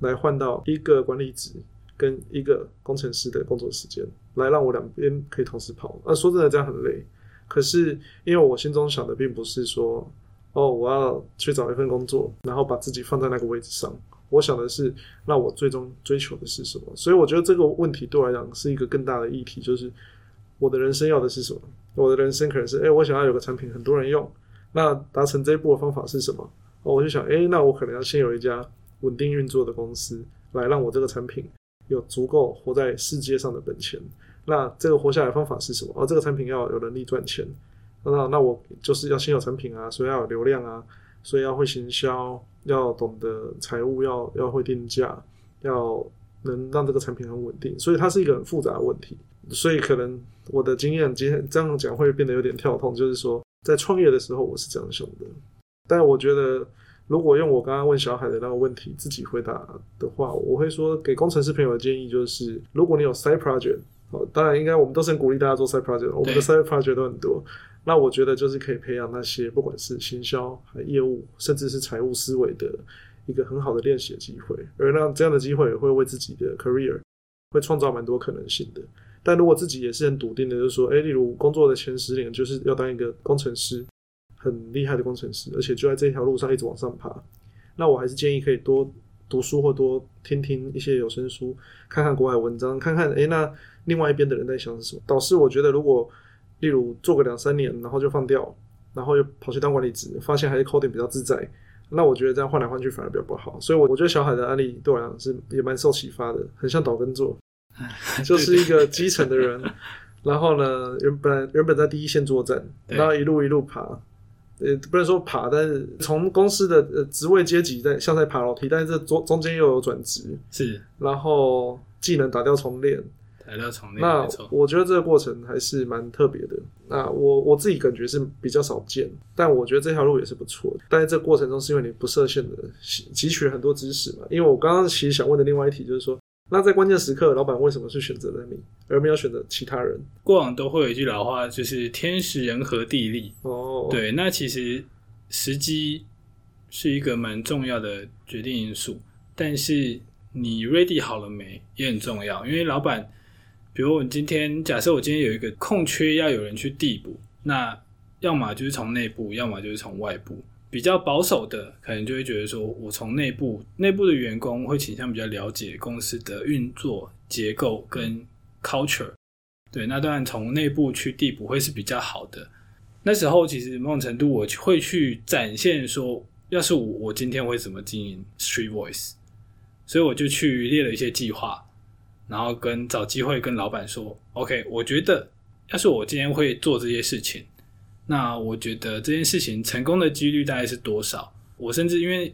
来换到一个管理职。跟一个工程师的工作时间，来让我两边可以同时跑。那说真的，这样很累。可是因为我心中想的并不是说，哦，我要去找一份工作，然后把自己放在那个位置上。我想的是，那我最终追求的是什么？所以我觉得这个问题对我来讲是一个更大的议题，就是我的人生要的是什么？我的人生可能是，哎，我想要有个产品很多人用，那达成这一步的方法是什么？哦我就想，哎，那我可能要先有一家稳定运作的公司，来让我这个产品。有足够活在世界上的本钱，那这个活下来方法是什么？哦，这个产品要有能力赚钱，那那我就是要先有产品啊，所以要有流量啊，所以要会行销，要懂得财务，要要会定价，要能让这个产品很稳定，所以它是一个很复杂的问题。所以可能我的经验今天这样讲会变得有点跳痛，就是说在创业的时候我是这样想的，但我觉得。如果用我刚刚问小海的那个问题自己回答的话，我会说给工程师朋友的建议就是，如果你有 side project，哦，当然应该我们都是很鼓励大家做 side project，我们的 side project 都很多。那我觉得就是可以培养那些不管是行销、还业务，甚至是财务思维的一个很好的练习的机会。而那这样的机会也会为自己的 career 会创造蛮多可能性的。但如果自己也是很笃定的，就是说，哎，例如工作的前十年就是要当一个工程师。很厉害的工程师，而且就在这条路上一直往上爬。那我还是建议可以多读书或多听听一些有声书，看看国外文章，看看诶，那另外一边的人在想什么。导师，我觉得如果例如做个两三年，然后就放掉，然后又跑去当管理职，发现还是 coding 比较自在。那我觉得这样换来换去反而比较不好，所以我我觉得小海的案例对我来讲是也蛮受启发的，很像岛根座，就是一个基层的人，然后呢原本原本在第一线作战，然后一路一路爬，呃不能说爬，但是从公司的呃职位阶级在像在爬楼梯，但是这中中间又有转职，是然后技能打掉重练，来到场内那，我觉得这个过程还是蛮特别的。那我我自己感觉是比较少见，但我觉得这条路也是不错的。但是这个过程中是因为你不设限的汲取了很多知识嘛。因为我刚刚其实想问的另外一题就是说，那在关键时刻，老板为什么是选择了你，而没有选择其他人？过往都会有一句老话，就是天时人和地利。哦，，对，那其实时机是一个蛮重要的决定因素，但是你 ready 好了没也很重要，因为老板，比如我今天假设我今天有一个空缺，要有人去递补，那要么就是从内部，要么就是从外部。比较保守的，可能就会觉得说，我从内部内部的员工会倾向比较了解公司的运作结构跟 culture，对，那当然从内部去递补会是比较好的。那时候其实某种程度我会去展现说，要是我我今天会怎么经营 Street Voice，所以我就去列了一些计划，然后跟找机会跟老板说，OK，我觉得要是我今天会做这些事情，那我觉得这件事情成功的几率大概是多少？我甚至因为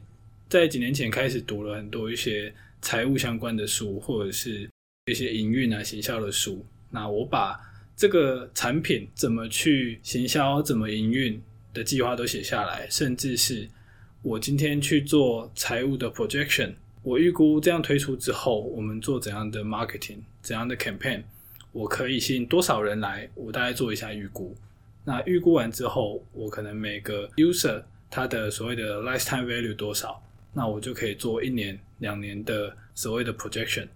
在几年前开始读了很多一些财务相关的书，或者是一些营运啊、行销的书，那我把这个产品怎么去行销、怎么营运的计划都写下来，甚至是我今天去做财务的 projection，我预估这样推出之后，我们做怎样的 marketing、怎样的 campaign，我可以吸引多少人来，我大概做一下预估。那预估完之后，我可能每个 user 他的所谓的 lifetime value 多少，那我就可以做一年、两年的所谓的 projection。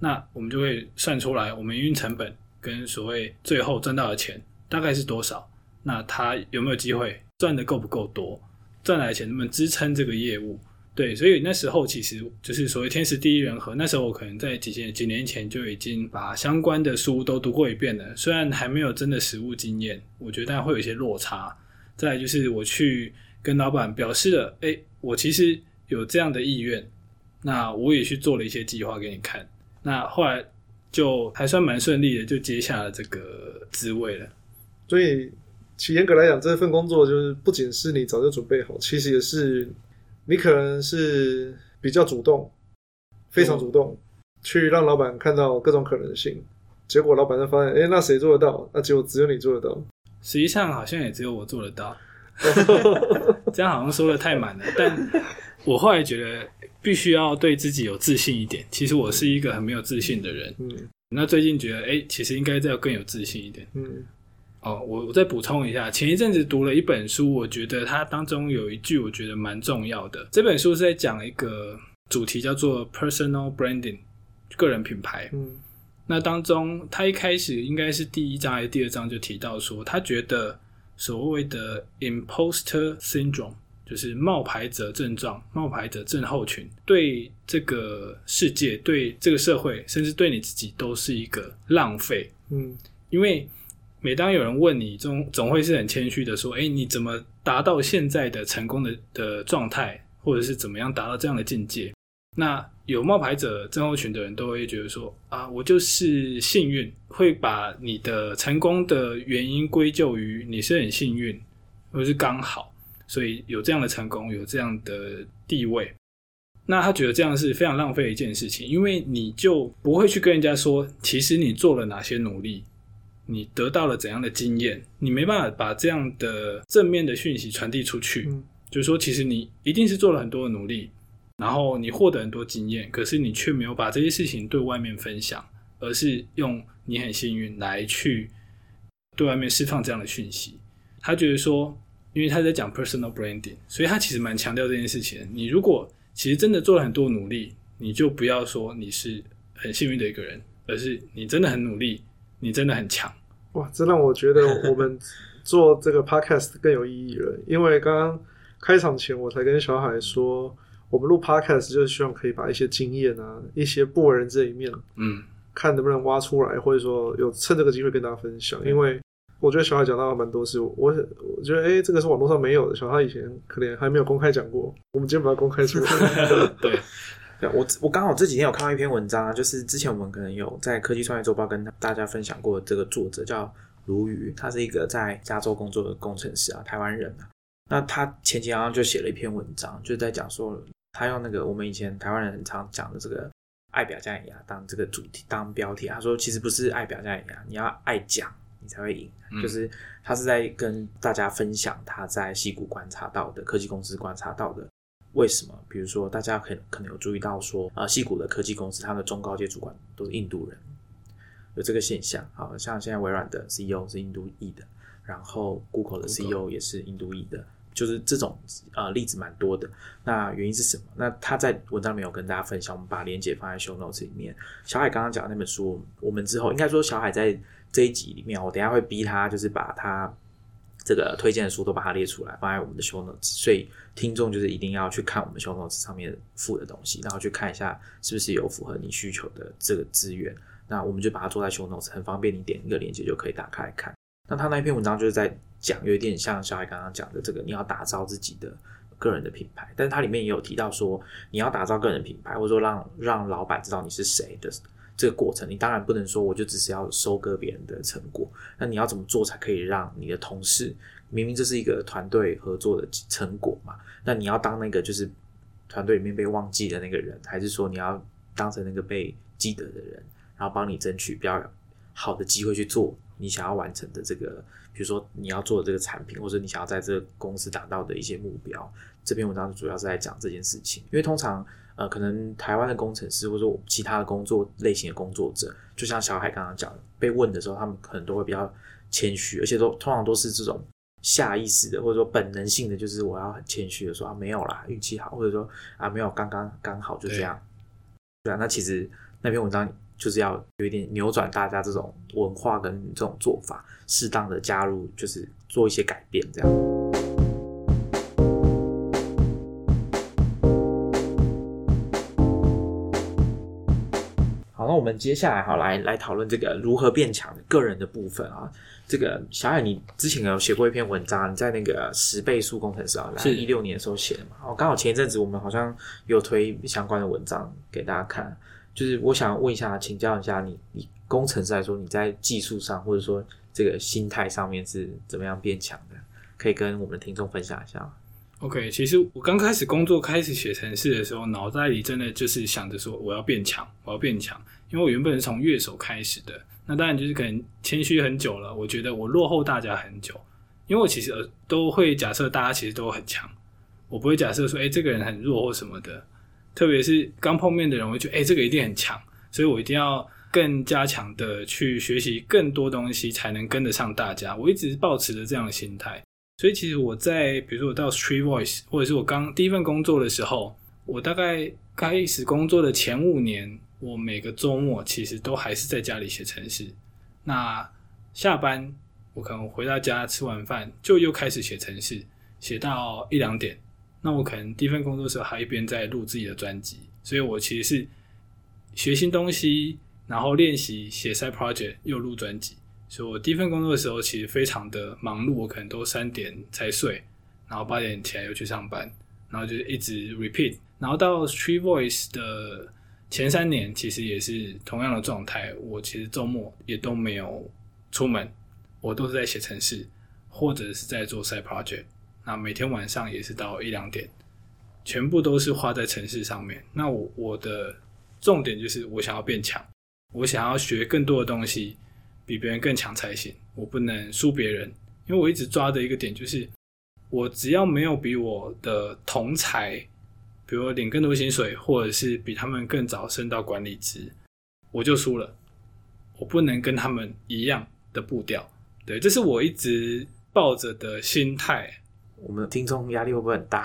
那我们就会算出来，我们营运成本跟所谓最后赚到的钱大概是多少。那他有没有机会赚的够不够多？赚来的钱能不能支撑这个业务？对，所以那时候其实就是所谓天时地利人和。那时候我可能在几年几年前就已经把相关的书都读过一遍了，虽然还没有真的实务经验，我觉得会有一些落差。再就是我去跟老板表示了，哎，我其实有这样的意愿，那我也去做了一些计划给你看。那后来就还算蛮顺利的，就接下了这个职位了。所以其严格来讲，这份工作就是不仅是你早就准备好，其实也是你可能是比较主动，非常主动，去让老板看到各种可能性。结果老板就发现，哎，那谁做得到？那结果只有你做得到。实际上好像也只有我做得到，这样好像说的太满了。但我后来觉得必须要对自己有自信一点。其实我是一个很没有自信的人。嗯那最近觉得，哎、其实应该再要更有自信一点。嗯哦，我我再补充一下，前一阵子读了一本书，我觉得它当中有一句我觉得蛮重要的。这本书是在讲一个主题叫做 personal branding，个人品牌。嗯那当中，他一开始应该是第一章还是第二章就提到说，他觉得所谓的 imposter syndrome，就是冒牌者症状、冒牌者症候群，对这个世界、对这个社会，甚至对你自己，都是一个浪费。嗯因为每当有人问你，总总会是很谦虚的说：“哎，你怎么达到现在的成功的的状态，或者是怎么样达到这样的境界？”那有冒牌者症候群的人都会觉得说：“啊，我就是幸运，会把你的成功的原因归咎于你是很幸运，或是刚好，所以有这样的成功，有这样的地位。”那他觉得这样是非常浪费的一件事情，因为你就不会去跟人家说，其实你做了哪些努力，你得到了怎样的经验，你没办法把这样的正面的讯息传递出去。嗯就是说，其实你一定是做了很多的努力，然后你获得很多经验，可是你却没有把这些事情对外面分享，而是用你很幸运来去对外面释放这样的讯息。他觉得说，因为他在讲 personal branding，所以他其实蛮强调这件事情。你如果其实真的做了很多努力，你就不要说你是很幸运的一个人，而是你真的很努力，你真的很强。哇，这让我觉得我们做这个 podcast 更有意义了。因为刚刚开场前我才跟小海说，我们录 podcast 就是希望可以把一些经验啊、一些不为人知的一面，嗯，看能不能挖出来，或者说有趁这个机会跟大家分享。因为我觉得小海讲到蛮多是，我我觉得哎、诶这个是网络上没有的，小海以前可能还没有公开讲过，我们今天把它公开出来。对，对我我刚好这几天有看到一篇文章啊，就是之前我们可能有在科技创业周报跟大家分享过，这个作者叫卢宇，他是一个在加州工作的工程师啊，台湾人啊。那他前几天就写了一篇文章，就在讲说，他用那个我们以前台湾人很常讲的这个爱表加碾压当这个主题当标题，他说其实不是爱表加碾压，你要爱讲你才会赢，嗯。就是他是在跟大家分享他在西谷观察到的科技公司观察到的为什么？比如说，大家可可能有注意到说，呃，戏谷的科技公司，他们的中高阶主管都是印度人，有这个现象。好像现在微软的 CEO 是印度裔的，然后 Google 的 CEO 也是印度裔的，就是这种呃例子蛮多的。那原因是什么？那他在文章里面有跟大家分享，我们把链接放在 show notes 里面。小海刚刚讲的那本书，我们之后应该说小海在这一集里面，我等一下会逼他，就是把他这个推荐的书都把它列出来，放在我们的 show notes，所以听众就是一定要去看我们 show notes 上面附的东西，然后去看一下是不是有符合你需求的这个资源。那我们就把它做在 show notes，很方便，你点一个链接就可以打开看。那他那一篇文章就是在讲，有一点像小海刚刚讲的这个，你要打造自己的个人的品牌，但是它里面也有提到说，你要打造个人品牌，或者说让让老板知道你是谁的这个过程，你当然不能说我就只是要收割别人的成果，那你要怎么做才可以让你的同事，明明这是一个团队合作的成果嘛，那你要当那个就是团队里面被忘记的那个人，还是说你要当成那个被记得的人，然后帮你争取比较好的机会去做你想要完成的这个，比如说你要做的这个产品，或者你想要在这个公司达到的一些目标。这篇文章主要是在讲这件事情，因为通常呃，可能台湾的工程师或者说其他的工作类型的工作者，就像小海刚刚讲的，被问的时候，他们可能都会比较谦虚，而且都通常都是这种下意识的或者说本能性的，就是我要很谦虚的说啊没有啦，运气好，或者说啊没有刚刚刚好就这样。对啊，那其实那篇文章就是要有一点扭转大家这种文化跟这种做法，适当的加入，就是做一些改变，这样。们接下来好来来讨论这个如何变强的个人的部分啊。这个小海，你之前有写过一篇文章，你在那个十倍速工程师啊，是一六年的时候写的嘛。哦，刚好前一阵子我们好像有推相关的文章给大家看。就是我想问一下，请教一下你，你工程师来说，你在技术上或者说这个心态上面是怎么样变强的？可以跟我们的听众分享一下吗？OK，其实我刚开始工作、开始写程式的时候，脑袋里真的就是想着说我要变强，我要变强。因为我原本是从乐手开始的，那当然就是可能谦虚很久了，我觉得我落后大家很久。因为我其实都会假设大家其实都很强，我不会假设说，哎、这个人很弱或什么的。特别是刚碰面的人，我会觉得，哎、这个一定很强，所以我一定要更加强的去学习更多东西，才能跟得上大家。我一直保持着这样的心态。所以其实我在比如说我到 Street Voice，或者是我刚第一份工作的时候，我大概开始工作的前五年，我每个周末其实都还是在家里写程式。那下班我可能回到家吃完饭就又开始写程式，写到一两点。那我可能第一份工作的时候还一边在录自己的专辑，所以我其实是学新东西，然后练习写 side project，又录专辑。所以我第一份工作的时候，其实非常的忙碌，我可能都三点才睡，然后八点起来又去上班，然后就一直 repeat。然后到 Street Voice 的前三年，其实也是同样的状态。我其实周末也都没有出门，我都是在写程式，或者是在做 side project。那每天晚上也是到一两点，全部都是花在程式上面。那我我的重点就是我想要变强，我想要学更多的东西。比别人更强才行，我不能输别人，因为我一直抓的一个点就是，我只要没有比我的同才，比如领更多薪水，或者是比他们更早升到管理职，我就输了。我不能跟他们一样的步调，对，这是我一直抱着的心态。我们听众压力会不会很大？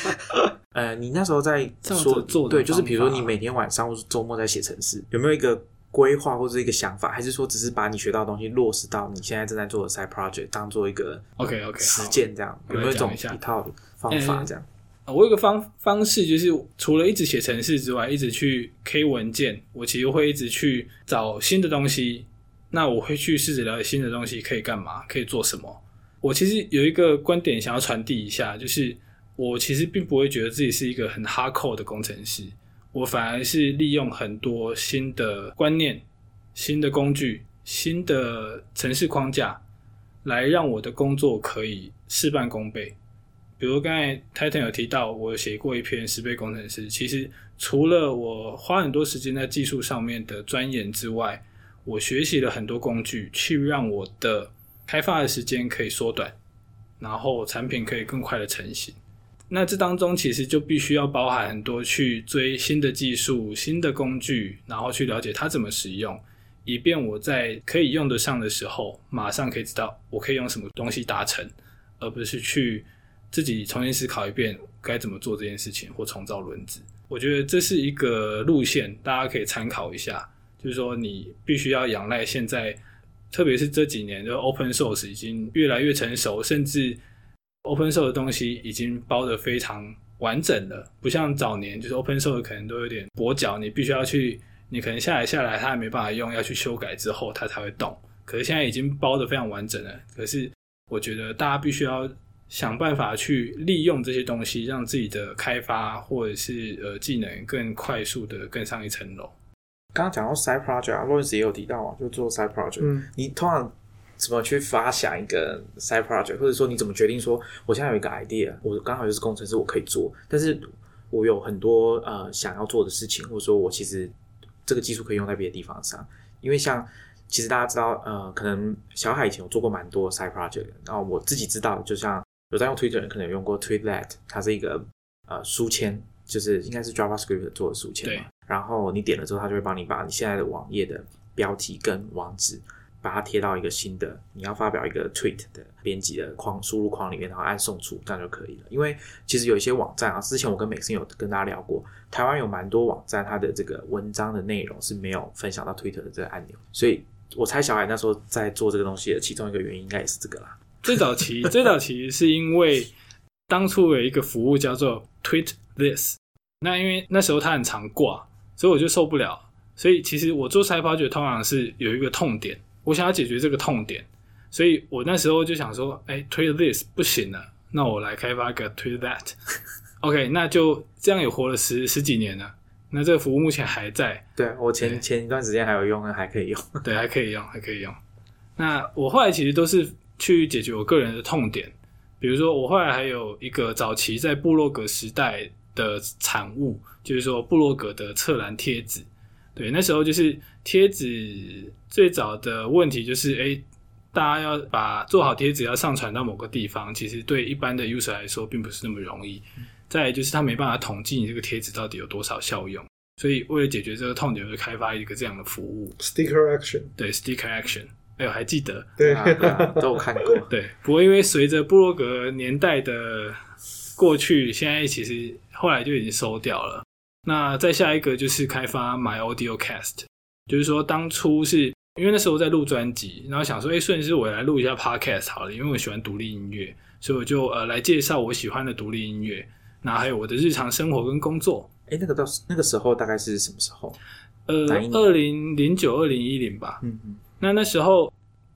呃，你那时候在说对，做的方就是比如说你每天晚上或是周末在写程式，有没有一个规划或者一个想法，还是说只是把你学到的东西落实到你现在正在做的 side project 当做一个 OK OK 实践这样？有没有一种一套方法这样？我有个方方式，就是除了一直写程式之外，一直去 K 文件，我其实会一直去找新的东西，那我会去试着了解新的东西可以干嘛，可以做什么。我其实有一个观点想要传递一下，就是我其实并不会觉得自己是一个很 hardcore 的工程师，我反而是利用很多新的观念、新的工具、新的城市框架，来让我的工作可以事半功倍。比如刚才 Titan 有提到，我写过一篇十倍工程师，其实除了我花很多时间在技术上面的钻研之外，我学习了很多工具，去让我的开发的时间可以缩短，然后产品可以更快的成型。那这当中其实就必须要包含很多去追新的技术、新的工具，然后去了解它怎么使用，以便我在可以用得上的时候，马上可以知道我可以用什么东西达成，而不是去自己重新思考一遍该怎么做这件事情或重造轮子。我觉得这是一个路线，大家可以参考一下。就是说，你必须要仰赖现在，特别是这几年的 open source 已经越来越成熟，甚至 open source 的东西已经包得非常完整了，不像早年就是 open source 可能都有点跛脚，你必须要去，你可能下来下来它还没办法用，要去修改之后它才会动。可是现在已经包得非常完整了，可是我觉得大家必须要想办法去利用这些东西，让自己的开发或者是呃技能更快速的更上一层楼。刚刚讲到 side project 啊，洛伊斯也有提到啊，就做 side project。嗯，你通常怎么去发想一个 side project，或者说你怎么决定说我现在有一个 idea，我刚好就是工程师，我可以做，但是我有很多呃想要做的事情，或者说我其实这个技术可以用在别的地方上。因为像其实大家知道，呃，可能小海以前有做过蛮多 side project，然后我自己知道，就像有在用 Twitter 的人可能有用过 Tweetlet，它是一个呃书签，就是应该是 JavaScript 做的书签嘛。然后你点了之后，它就会帮你把你现在的网页的标题跟网址，把它贴到一个新的你要发表一个 tweet 的编辑的框输入框里面，然后按送出，这样就可以了。因为其实有一些网站啊，之前我跟美森有跟大家聊过，台湾有蛮多网站，它的这个文章的内容是没有分享到 Twitter 的这个按钮，所以我猜小海那时候在做这个东西的其中一个原因，应该也是这个啦。最早期，最早期是因为当初有一个服务叫做 Tweet This，那因为那时候它很常挂。所以我就受不了，所以其实我做 side project 通常是有一个痛点，我想要解决这个痛点，所以我那时候就想说，哎，tweet this 不行了，那我来开发个 tweet that，OK，那就这样也活了十十几年了，那这个服务目前还在，对我前前一段时间还有用，还可以用，对，还可以用，还可以用。那我后来其实都是去解决我个人的痛点，比如说我后来还有一个早期在部落格时代的产物。就是说，布洛格的侧栏贴纸，对，那时候就是贴纸最早的问题就是，哎，大家要把做好贴纸要上传到某个地方，其实对一般的 user 来说并不是那么容易。再就是他没办法统计你这个贴纸到底有多少效用，所以为了解决这个痛点，就开发一个这样的服务，Sticker Action，对，Sticker Action，哎呦，还记得，对，都有看过，对。不过因为随着布洛格年代的过去，现在其实后来就已经收掉了。那再下一个就是开发 My Audio Cast，就是说当初是因为那时候在录专辑，然后想说，哎，顺势我来录一下 Podcast 好了，因为我喜欢独立音乐，所以我就呃来介绍我喜欢的独立音乐，那还有我的日常生活跟工作。哎，那个到那个时候大概是什么时候？呃，二零零九、二零一零吧。嗯嗯。那那时候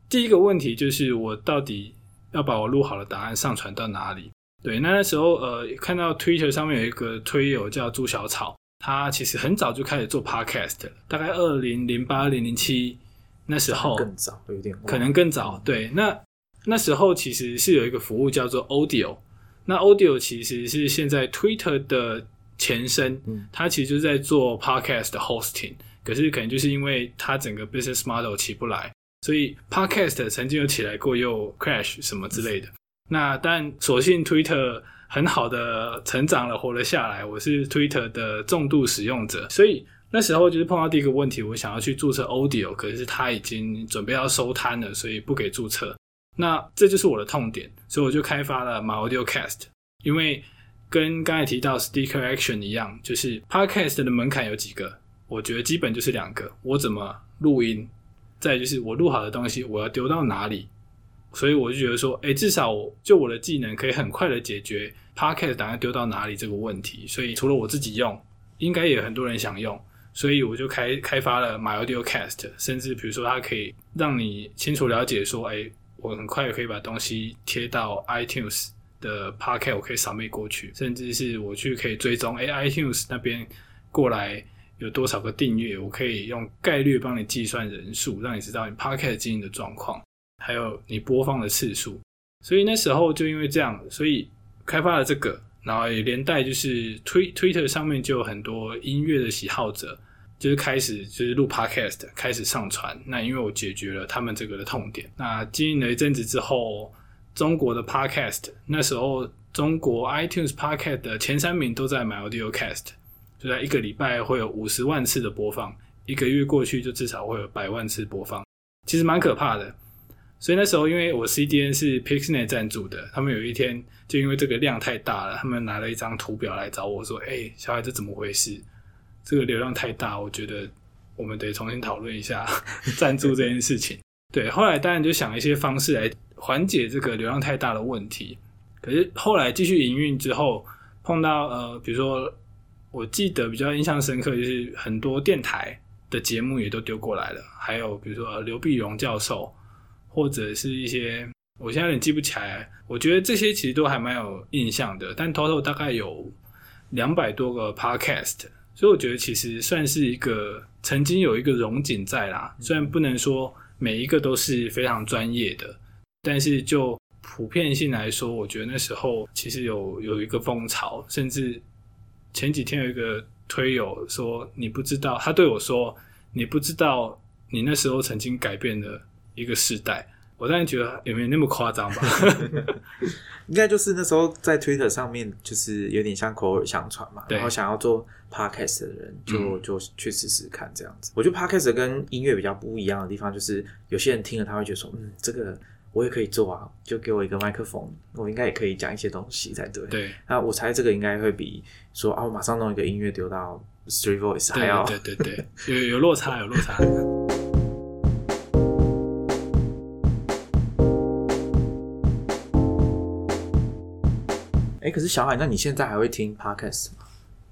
第一个问题就是我到底要把我录好的答案上传到哪里？对，那那时候呃看到 Twitter 上面有一个推友叫朱小草。他其实很早就开始做 podcast 了，大概二零零八、零零七那时候，更早有点，可能更早。对，那那时候其实是有一个服务叫做 Audio，那 Audio 其实是现在 Twitter 的前身，它其实就是在做 podcast 的 hosting，可是可能就是因为它整个 business model 起不来，所以 podcast 曾经有起来过又 crash 什么之类的。那但所幸 Twitter。很好的成长了，活了下来。我是 Twitter 的重度使用者，所以那时候就是碰到第一个问题，我想要去注册 Audio，可是他已经准备要收摊了，所以不给注册。那这就是我的痛点，所以我就开发了 My Audio Cast。因为跟刚才提到 Sticker Action 一样，就是 Podcast 的门槛有几个？我觉得基本就是两个：我怎么录音，再就是我录好的东西我要丢到哪里。所以我就觉得说，哎，至少就我的技能可以很快的解决 Podcast 档案丢到哪里这个问题。所以除了我自己用，应该也很多人想用，所以我就开开发了 My Audio Cast，甚至比如说它可以让你清楚了解说，哎，我很快可以把东西贴到 iTunes 的 Podcast，我可以扫描过去，甚至是我去可以追踪，哎，iTunes 那边过来有多少个订阅，我可以用概率帮你计算人数，让你知道你 Podcast 经营的状况，还有你播放的次数。所以那时候就因为这样，所以开发了这个，然后也连带就是推 Twitter 上面就有很多音乐的喜好者，就是开始就是录 Podcast，开始上传。那因为我解决了他们这个的痛点，那经营了一阵子之后，中国的 Podcast 那时候中国 iTunes Podcast 的前三名都在 My Audio Cast，就在一个礼拜会有五十万次的播放，一个月过去就至少会有百万次播放，其实蛮可怕的。所以那时候，因为我 CDN 是 Pixnet 赞助的，他们有一天就因为这个量太大了，他们拿了一张图表来找我说：“哎，小孩这怎么回事？这个流量太大，我觉得我们得重新讨论一下 赞助这件事情。”对，后来当然就想一些方式来缓解这个流量太大的问题。可是后来继续营运之后，碰到呃，比如说我记得比较印象深刻，就是很多电台的节目也都丢过来了，还有比如说刘碧荣教授。或者是一些，我现在有点记不起来。我觉得这些其实都还蛮有印象的，但 total 大概有两百多个 podcast，所以我觉得其实算是一个曾经有一个荣景在啦。虽然不能说每一个都是非常专业的，但是就普遍性来说，我觉得那时候其实有有一个风潮。甚至前几天有一个推友说：“你不知道，他对我说，你不知道你那时候曾经改变了。”一个时代，我当然觉得也没那么夸张吧。应该就是那时候在 Twitter 上面，就是有点像口耳相传嘛。然后想要做 Podcast 的人，就就去试试看这样子。我觉得 Podcast 跟音乐比较不一样的地方，就是有些人听了他会觉得说，嗯，这个我也可以做啊，就给我一个麦克风，我应该也可以讲一些东西才对。对。那我猜这个应该会比说啊，我马上弄一个音乐丢到 Street Voice 还要对对对，有有落差，有落差。哎，可是小海，那你现在还会听 podcast 吗？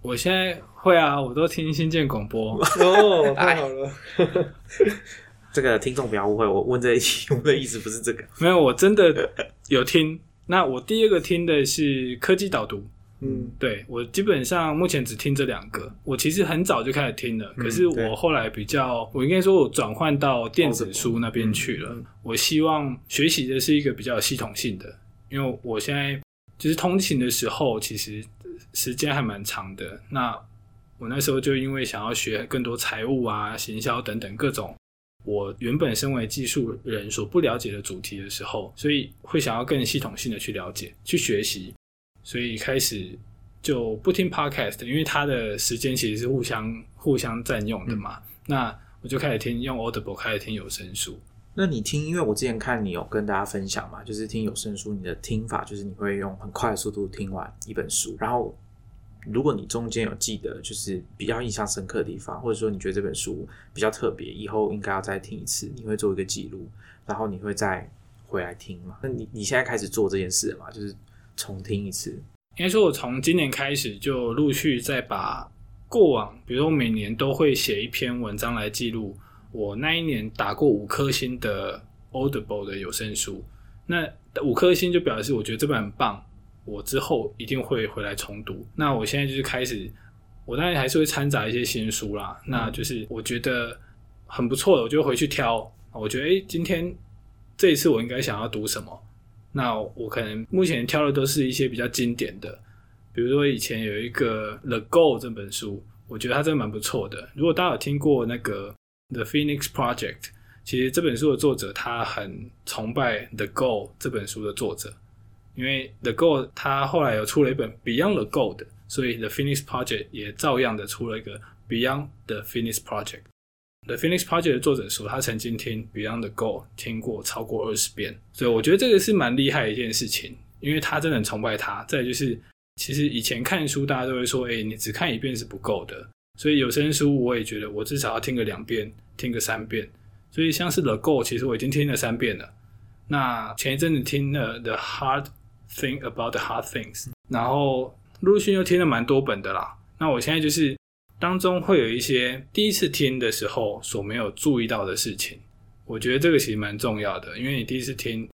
我现在会啊，我都听新建广播。哦，太好了。这个听众不要误会，我问这一题，我的意思不是这个。没有，我真的有听。那我第二个听的是科技导读。嗯，对我基本上目前只听这两个。我其实很早就开始听了，可是我后来比较，我应该说我转换到电子书那边去了。我希望学习的是一个比较系统性的，因为我现在。就是通勤的时候，其实时间还蛮长的。那我那时候就因为想要学更多财务啊、行销等等各种我原本身为技术人所不了解的主题的时候，所以会想要更系统性的去了解、去学习。所以开始就不听 podcast，因为它的时间其实是互相互相占用的嘛。那我就开始听用 Audible 开始听有声书。那你听，因为我之前看你有跟大家分享嘛，就是听有声书，你的听法就是你会用很快的速度听完一本书，然后如果你中间有记得就是比较印象深刻的地方，或者说你觉得这本书比较特别，以后应该要再听一次，你会做一个记录，然后你会再回来听嘛？那你你现在开始做这件事了嘛？就是重听一次。应该说，我从今年开始就陆续在把过往，比如说每年都会写一篇文章来记录。我那一年打过五颗星的 Audible 的有声书，那五颗星就表示我觉得这本很棒，我之后一定会回来重读。那我现在就是开始，我当然还是会掺杂一些新书啦。那就是我觉得很不错的，我就回去挑。我觉得诶，今天这一次我应该想要读什么？那我可能目前挑的都是一些比较经典的，比如说以前有一个《The Goal》这本书，我觉得它真的蛮不错的。如果大家有听过那个。The Phoenix Project，其实这本书的作者他很崇拜 The Goal 这本书的作者，因为 The Goal 他后来有出了一本 Beyond the Goal，所以 The Phoenix Project 也照样的出了一个 Beyond the Phoenix Project。The Phoenix Project 的作者说，他曾经听 Beyond the Goal 听过超过二十遍，所以我觉得这个是蛮厉害的一件事情，因为他真的很崇拜他。再就是，其实以前看书大家都会说，哎，你只看一遍是不够的。所以有声书我也觉得，我至少要听个两遍，听个三遍。所以像是《The Go》，其实我已经听了三遍了。那前一阵子听了《The Hard Think About the Hard Things》，然后陆陆续又听了蛮多本的啦。那我现在就是当中会有一些第一次听的时候所没有注意到的事情。我觉得这个其实蛮重要的，因为你第一次听，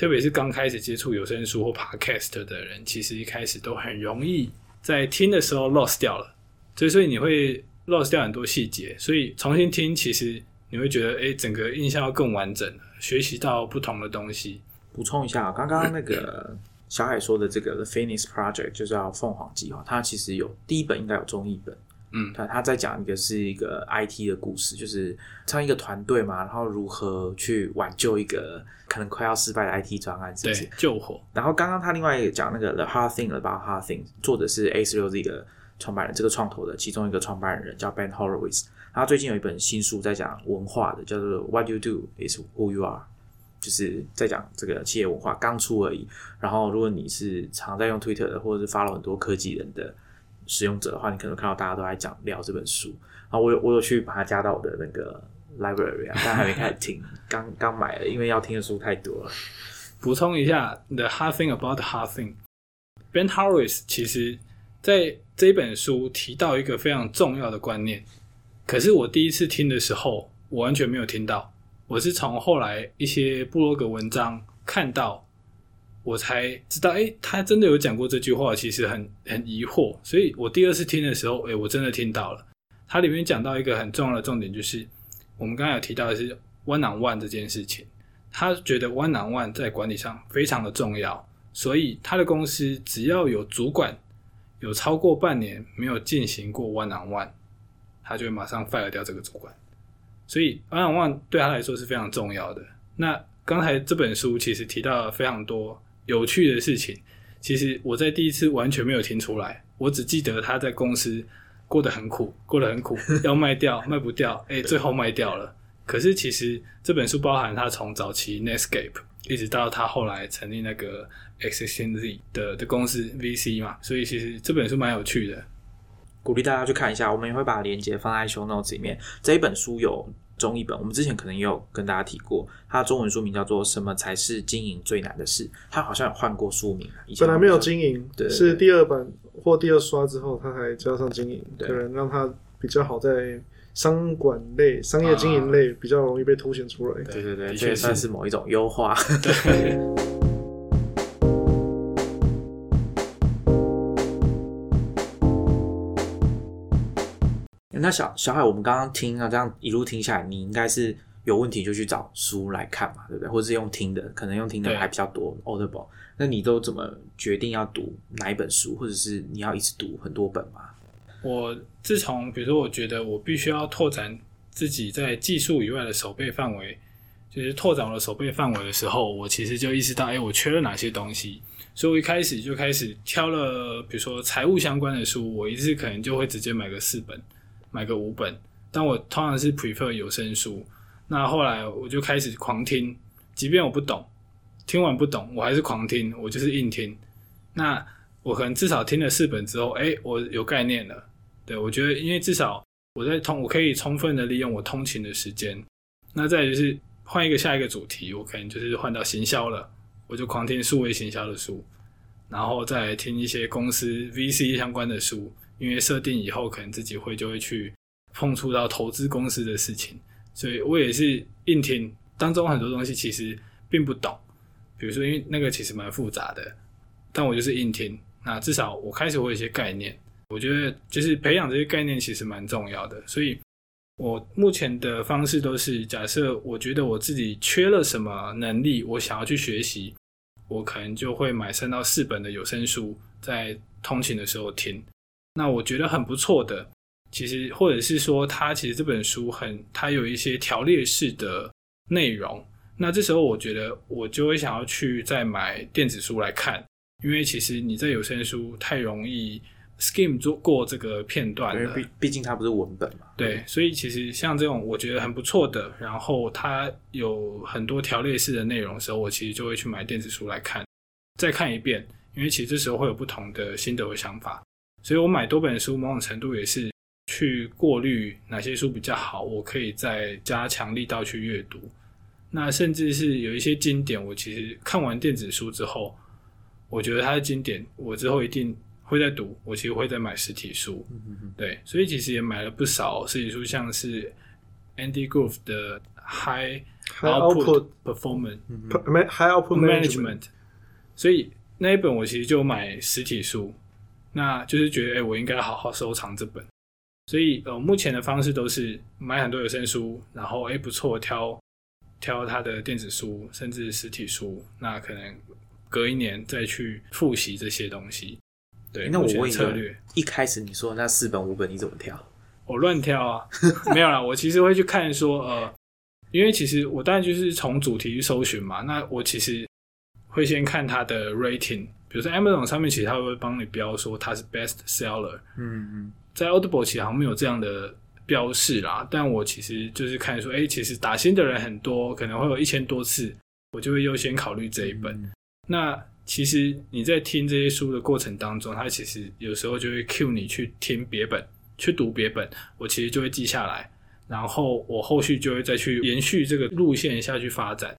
特别是刚开始接触有声书或 podcast 的人，其实一开始都很容易在听的时候 lost 掉了，所以所以你会 lost 掉很多细节，所以重新听，其实你会觉得，哎，整个印象要更完整，学习到不同的东西。补充一下，刚刚那个小海说的这个 The Phoenix Project 就叫凤凰计划，它其实有第一本应该有中译本。嗯，他他在讲一个是一个 IT 的故事，就是唱一个团队嘛，然后如何去挽救一个可能快要失败的 IT 专案，是不是对？救火。然后刚刚他另外一个讲那个 The Hard Thing About Hard Thing，作者是 A 十六 Z 的创办人，这个创投的其中一个创办人叫 Ben Horowitz。他最近有一本新书在讲文化的，叫做 What You Do Is Who You Are，就是在讲这个企业文化，刚出而已。然后如果你是常在用 Twitter 的，或者是发了很多科技人的。使用者的话，你可能看到大家都在讲聊这本书，然后我有我有去把它加到我的那个 library 啊，但还没开始听，刚刚买了，因为要听的书太多了。补充一下，The Hard Thing About the Hard Thing，Ben Horowitz 其实在这本书提到一个非常重要的观念，可是我第一次听的时候，我完全没有听到，我是从后来一些部落格文章看到。我才知道，哎，他真的有讲过这句话，其实很很疑惑，所以我第二次听的时候，哎，我真的听到了。它里面讲到一个很重要的重点，就是我们刚才有提到的是 one on one 这件事情。他觉得 one on one 在管理上非常的重要，所以他的公司只要有主管有超过半年没有进行过 one on one，他就会马上 fire 掉这个主管。所以 one on one 对他来说是非常重要的。那刚才这本书其实提到了非常多。有趣的事情，其实我在第一次完全没有听出来，我只记得他在公司过得很苦，过得很苦，要卖掉卖不掉，哎，最后卖掉了。可是其实这本书包含他从早期 Netscape 一直到他后来成立那个 Existing Z 的的公司 VC 嘛，所以其实这本书蛮有趣的，鼓励大家去看一下。我们也会把链接放在 Show Notes 里面。这一本书有。中译本，我们之前可能也有跟大家提过，它的中文书名叫做《什么才是经营最难的事》。它好像有换过书名，本来没有经营，是第二版或第二刷之后，它才加上经营，可能让它比较好在商管类、商业经营类比较容易被凸显出来。对对对，这也算是某一种优化。那小小海，我们刚刚听啊，这样一路听下来，你应该是有问题就去找书来看嘛，对不对？或者是用听的，可能用听的还比较多。Audible，那你都怎么决定要读哪一本书，或者是你要一直读很多本吗？我自从比如说，我觉得我必须要拓展自己在技术以外的手背范围，就是拓展我的手背范围的时候，我其实就意识到，哎，我缺了哪些东西。所以我一开始就开始挑了，比如说财务相关的书，我一次可能就会直接买个四本。买个五本，但我通常是 prefer 有声书。那后来我就开始狂听，即便我不懂，听完不懂，我还是狂听，我就是硬听。那我可能至少听了四本之后，哎，我有概念了。对我觉得，因为至少我在通，我可以充分的利用我通勤的时间。那再就是换一个下一个主题，我可能就是换到行销了，我就狂听数位行销的书，然后再听一些公司 VC 相关的书。因为设定以后，可能自己会就会去碰触到投资公司的事情，所以我也是硬听当中很多东西其实并不懂，比如说因为那个其实蛮复杂的，但我就是硬听，那至少我开始会有一些概念，我觉得就是培养这些概念其实蛮重要的，所以我目前的方式都是假设我觉得我自己缺了什么能力，我想要去学习，我可能就会买三到四本的有声书，在通勤的时候听。那我觉得很不错的，其实或者是说，它其实这本书很，它有一些条列式的内容。那这时候我觉得我就会想要去再买电子书来看，因为其实你在有声书太容易 skim 做过这个片段了，毕毕竟它不是文本嘛。对，所以其实像这种我觉得很不错的，然后它有很多条列式的内容的时候，我其实就会去买电子书来看，再看一遍，因为其实这时候会有不同的心得和想法。所以我买多本书，某种程度也是去过滤哪些书比较好，我可以再加强力道去阅读。那甚至是有一些经典，我其实看完电子书之后，我觉得它的经典，我之后一定会再读，我其实会再买实体书。对，所以其实也买了不少实体书，像是 Andy Grove 的 High Output Performance 没 High Output Management，所以那一本我其实就买实体书，那就是觉得哎，我应该好好收藏这本。所以呃，目前的方式都是买很多有声书，然后哎不错挑挑它的电子书，甚至实体书，那可能隔一年再去复习这些东西。对，那我问一策略，一开始你说那四本五本你怎么挑？我乱挑啊，没有啦。我其实会去看说，呃，因为其实我当然就是从主题去搜寻嘛。那我其实会先看它的 rating，比如说 Amazon 上面其实它会帮你标说它是 best seller。嗯嗯，在 Audible 其实好像没有这样的标示啦。但我其实就是看说，哎，其实打新的人很多，可能会有一千多次，我就会优先考虑这一本。那其实你在听这些书的过程当中，它其实有时候就会 cue 你去听别本。去读别本，我其实就会记下来，然后我后续就会再去延续这个路线下去发展，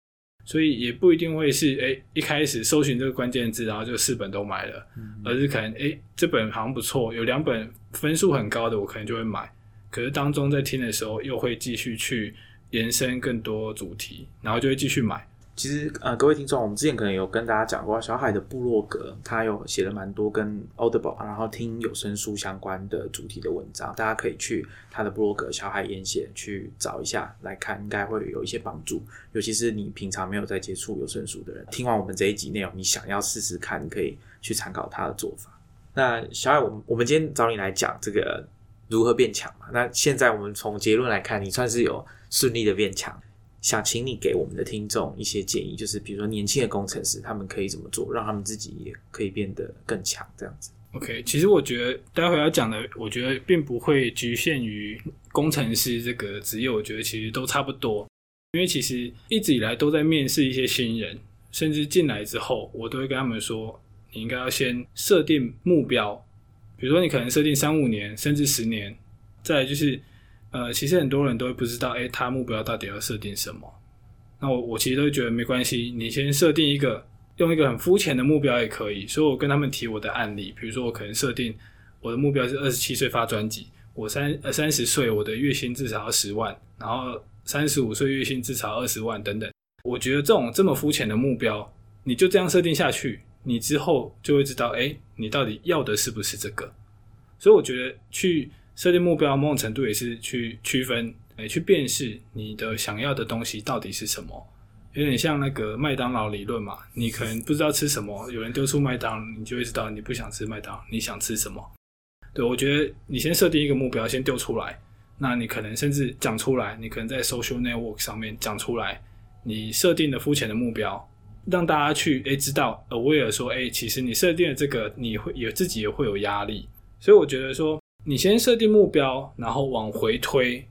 所以也不一定会是哎一开始搜寻这个关键字，然后就四本都买了，而是可能哎这本好像不错，有两本分数很高的，我可能就会买，可是当中在听的时候又会继续去延伸更多主题，然后就会继续买。其实，呃，各位听众，我们之前可能有跟大家讲过，小海的部落格，他有写了蛮多跟 Audible，然后听有声书相关的主题的文章，大家可以去他的部落格“小海演写”去找一下来看，应该会有一些帮助。尤其是你平常没有在接触有声书的人，听完我们这一集内容，你想要试试看，可以去参考他的做法。那小海，我们我们今天找你来讲这个如何变强嘛？那现在我们从结论来看，你算是有顺利的变强。想请你给我们的听众一些建议，就是比如说年轻的工程师，他们可以怎么做，让他们自己也可以变得更强，这样子。OK，其实我觉得待会要讲的，我觉得并不会局限于工程师这个职业，我觉得其实都差不多。因为其实一直以来都在面试一些新人，甚至进来之后，我都会跟他们说，你应该要先设定目标，比如说你可能设定三五年，甚至十年，再就是。呃，其实很多人都会不知道，哎，他目标到底要设定什么？那我我其实都觉得没关系，你先设定一个，用一个很肤浅的目标也可以。所以我跟他们提我的案例，比如说我可能设定我的目标是二十七岁发专辑，我三呃三十岁我的月薪至少要十万，然后三十五岁月薪至少二十万等等。我觉得这种这么肤浅的目标，你就这样设定下去，你之后就会知道，哎，你到底要的是不是这个？所以我觉得去。设定目标某种程度也是去区分，诶，去辨识你的想要的东西到底是什么，有点像那个麦当劳理论嘛。你可能不知道吃什么，有人丢出麦当，你就会知道你不想吃麦当，你想吃什么。对我觉得你先设定一个目标，先丢出来，那你可能甚至讲出来，你可能在 social network 上面讲出来，你设定的肤浅的目标，让大家去诶知道，aware 说诶，其实你设定的这个，你会也自己也会有压力，所以我觉得说。你先设定目标，然后往回推，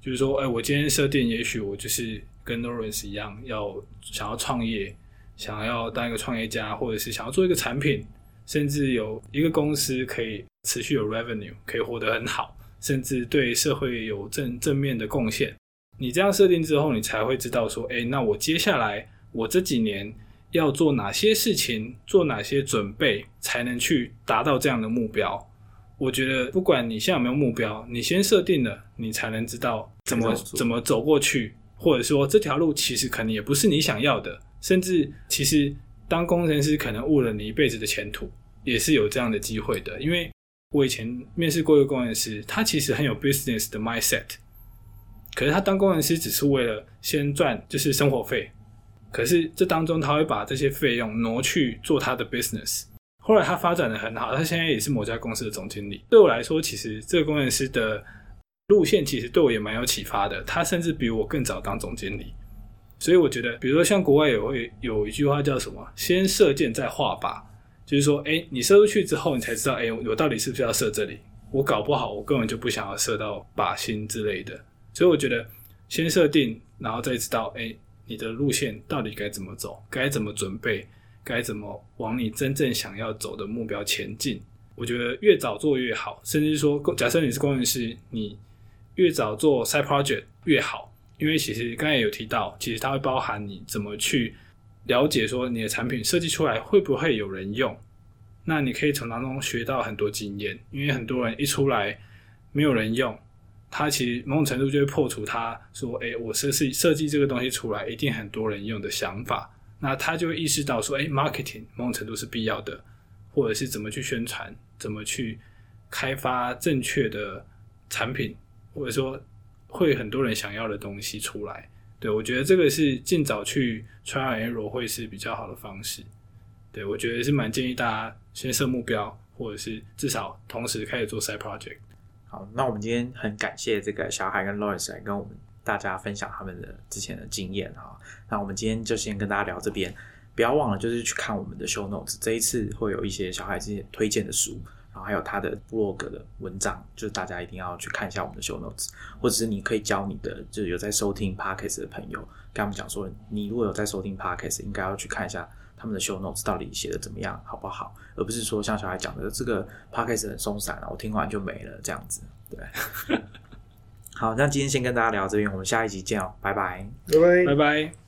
就是说，哎，我今天设定，也许我就是跟 Lawrence 一样，要想要创业，想要当一个创业家，或者是想要做一个产品，甚至有一个公司可以持续有 revenue，可以活得很好，甚至对社会有正正面的贡献。你这样设定之后，你才会知道说，哎，那我接下来我这几年要做哪些事情，做哪些准备，才能去达到这样的目标。我觉得，不管你现在有没有目标，你先设定了，你才能知道怎么怎么走过去，或者说这条路其实可能也不是你想要的，甚至其实当工程师可能误了你一辈子的前途，也是有这样的机会的。因为我以前面试过一个工程师，他其实很有 business 的 mindset，可是他当工程师只是为了先赚就是生活费，可是这当中他会把这些费用挪去做他的 business。后来他发展的很好，他现在也是某家公司的总经理。对我来说，其实这个工程师的路线其实对我也蛮有启发的。他甚至比我更早当总经理，所以我觉得，比如说像国外也会有一句话叫什么“先射箭再画靶”，就是说，哎，你射出去之后，你才知道，哎，我到底是不是要射这里？我搞不好，我根本就不想要射到靶心之类的。所以我觉得，先设定，然后再知道，哎，你的路线到底该怎么走，该怎么准备。该怎么往你真正想要走的目标前进？我觉得越早做越好，甚至说，假设你是工程师，你越早做 side project 越好，因为其实刚才有提到，其实它会包含你怎么去了解说你的产品设计出来会不会有人用，那你可以从当中学到很多经验，因为很多人一出来没有人用，他其实某种程度就会破除他说：“哎，我设计设计这个东西出来，一定很多人用的想法。”那他就会意识到说：“哎，marketing 某种程度是必要的，或者是怎么去宣传，怎么去开发正确的产品，或者说会很多人想要的东西出来。”对我觉得这个是尽早去 try error 会是比较好的方式。对我觉得是蛮建议大家先设目标，或者是至少同时开始做 side project。好，那我们今天很感谢这个小海跟 Lawrence 来跟我们大家分享他们的之前的经验哈。那我们今天就先跟大家聊这边，不要忘了就是去看我们的 show notes，这一次会有一些小海之前推荐的书，然后还有他的 blog 的文章，就是大家一定要去看一下我们的 show notes，或者是你可以教你的就是有在收听 podcast 的朋友，跟他们讲说，你如果有在收听 podcast，应该要去看一下。他们的 show notes 到底写的怎么样，好不好？而不是说像小孩讲的这个 podcast 很松散了，我听完就没了这样子。对，好，那今天先跟大家聊这边，我们下一集见哦，拜拜，拜拜，拜拜。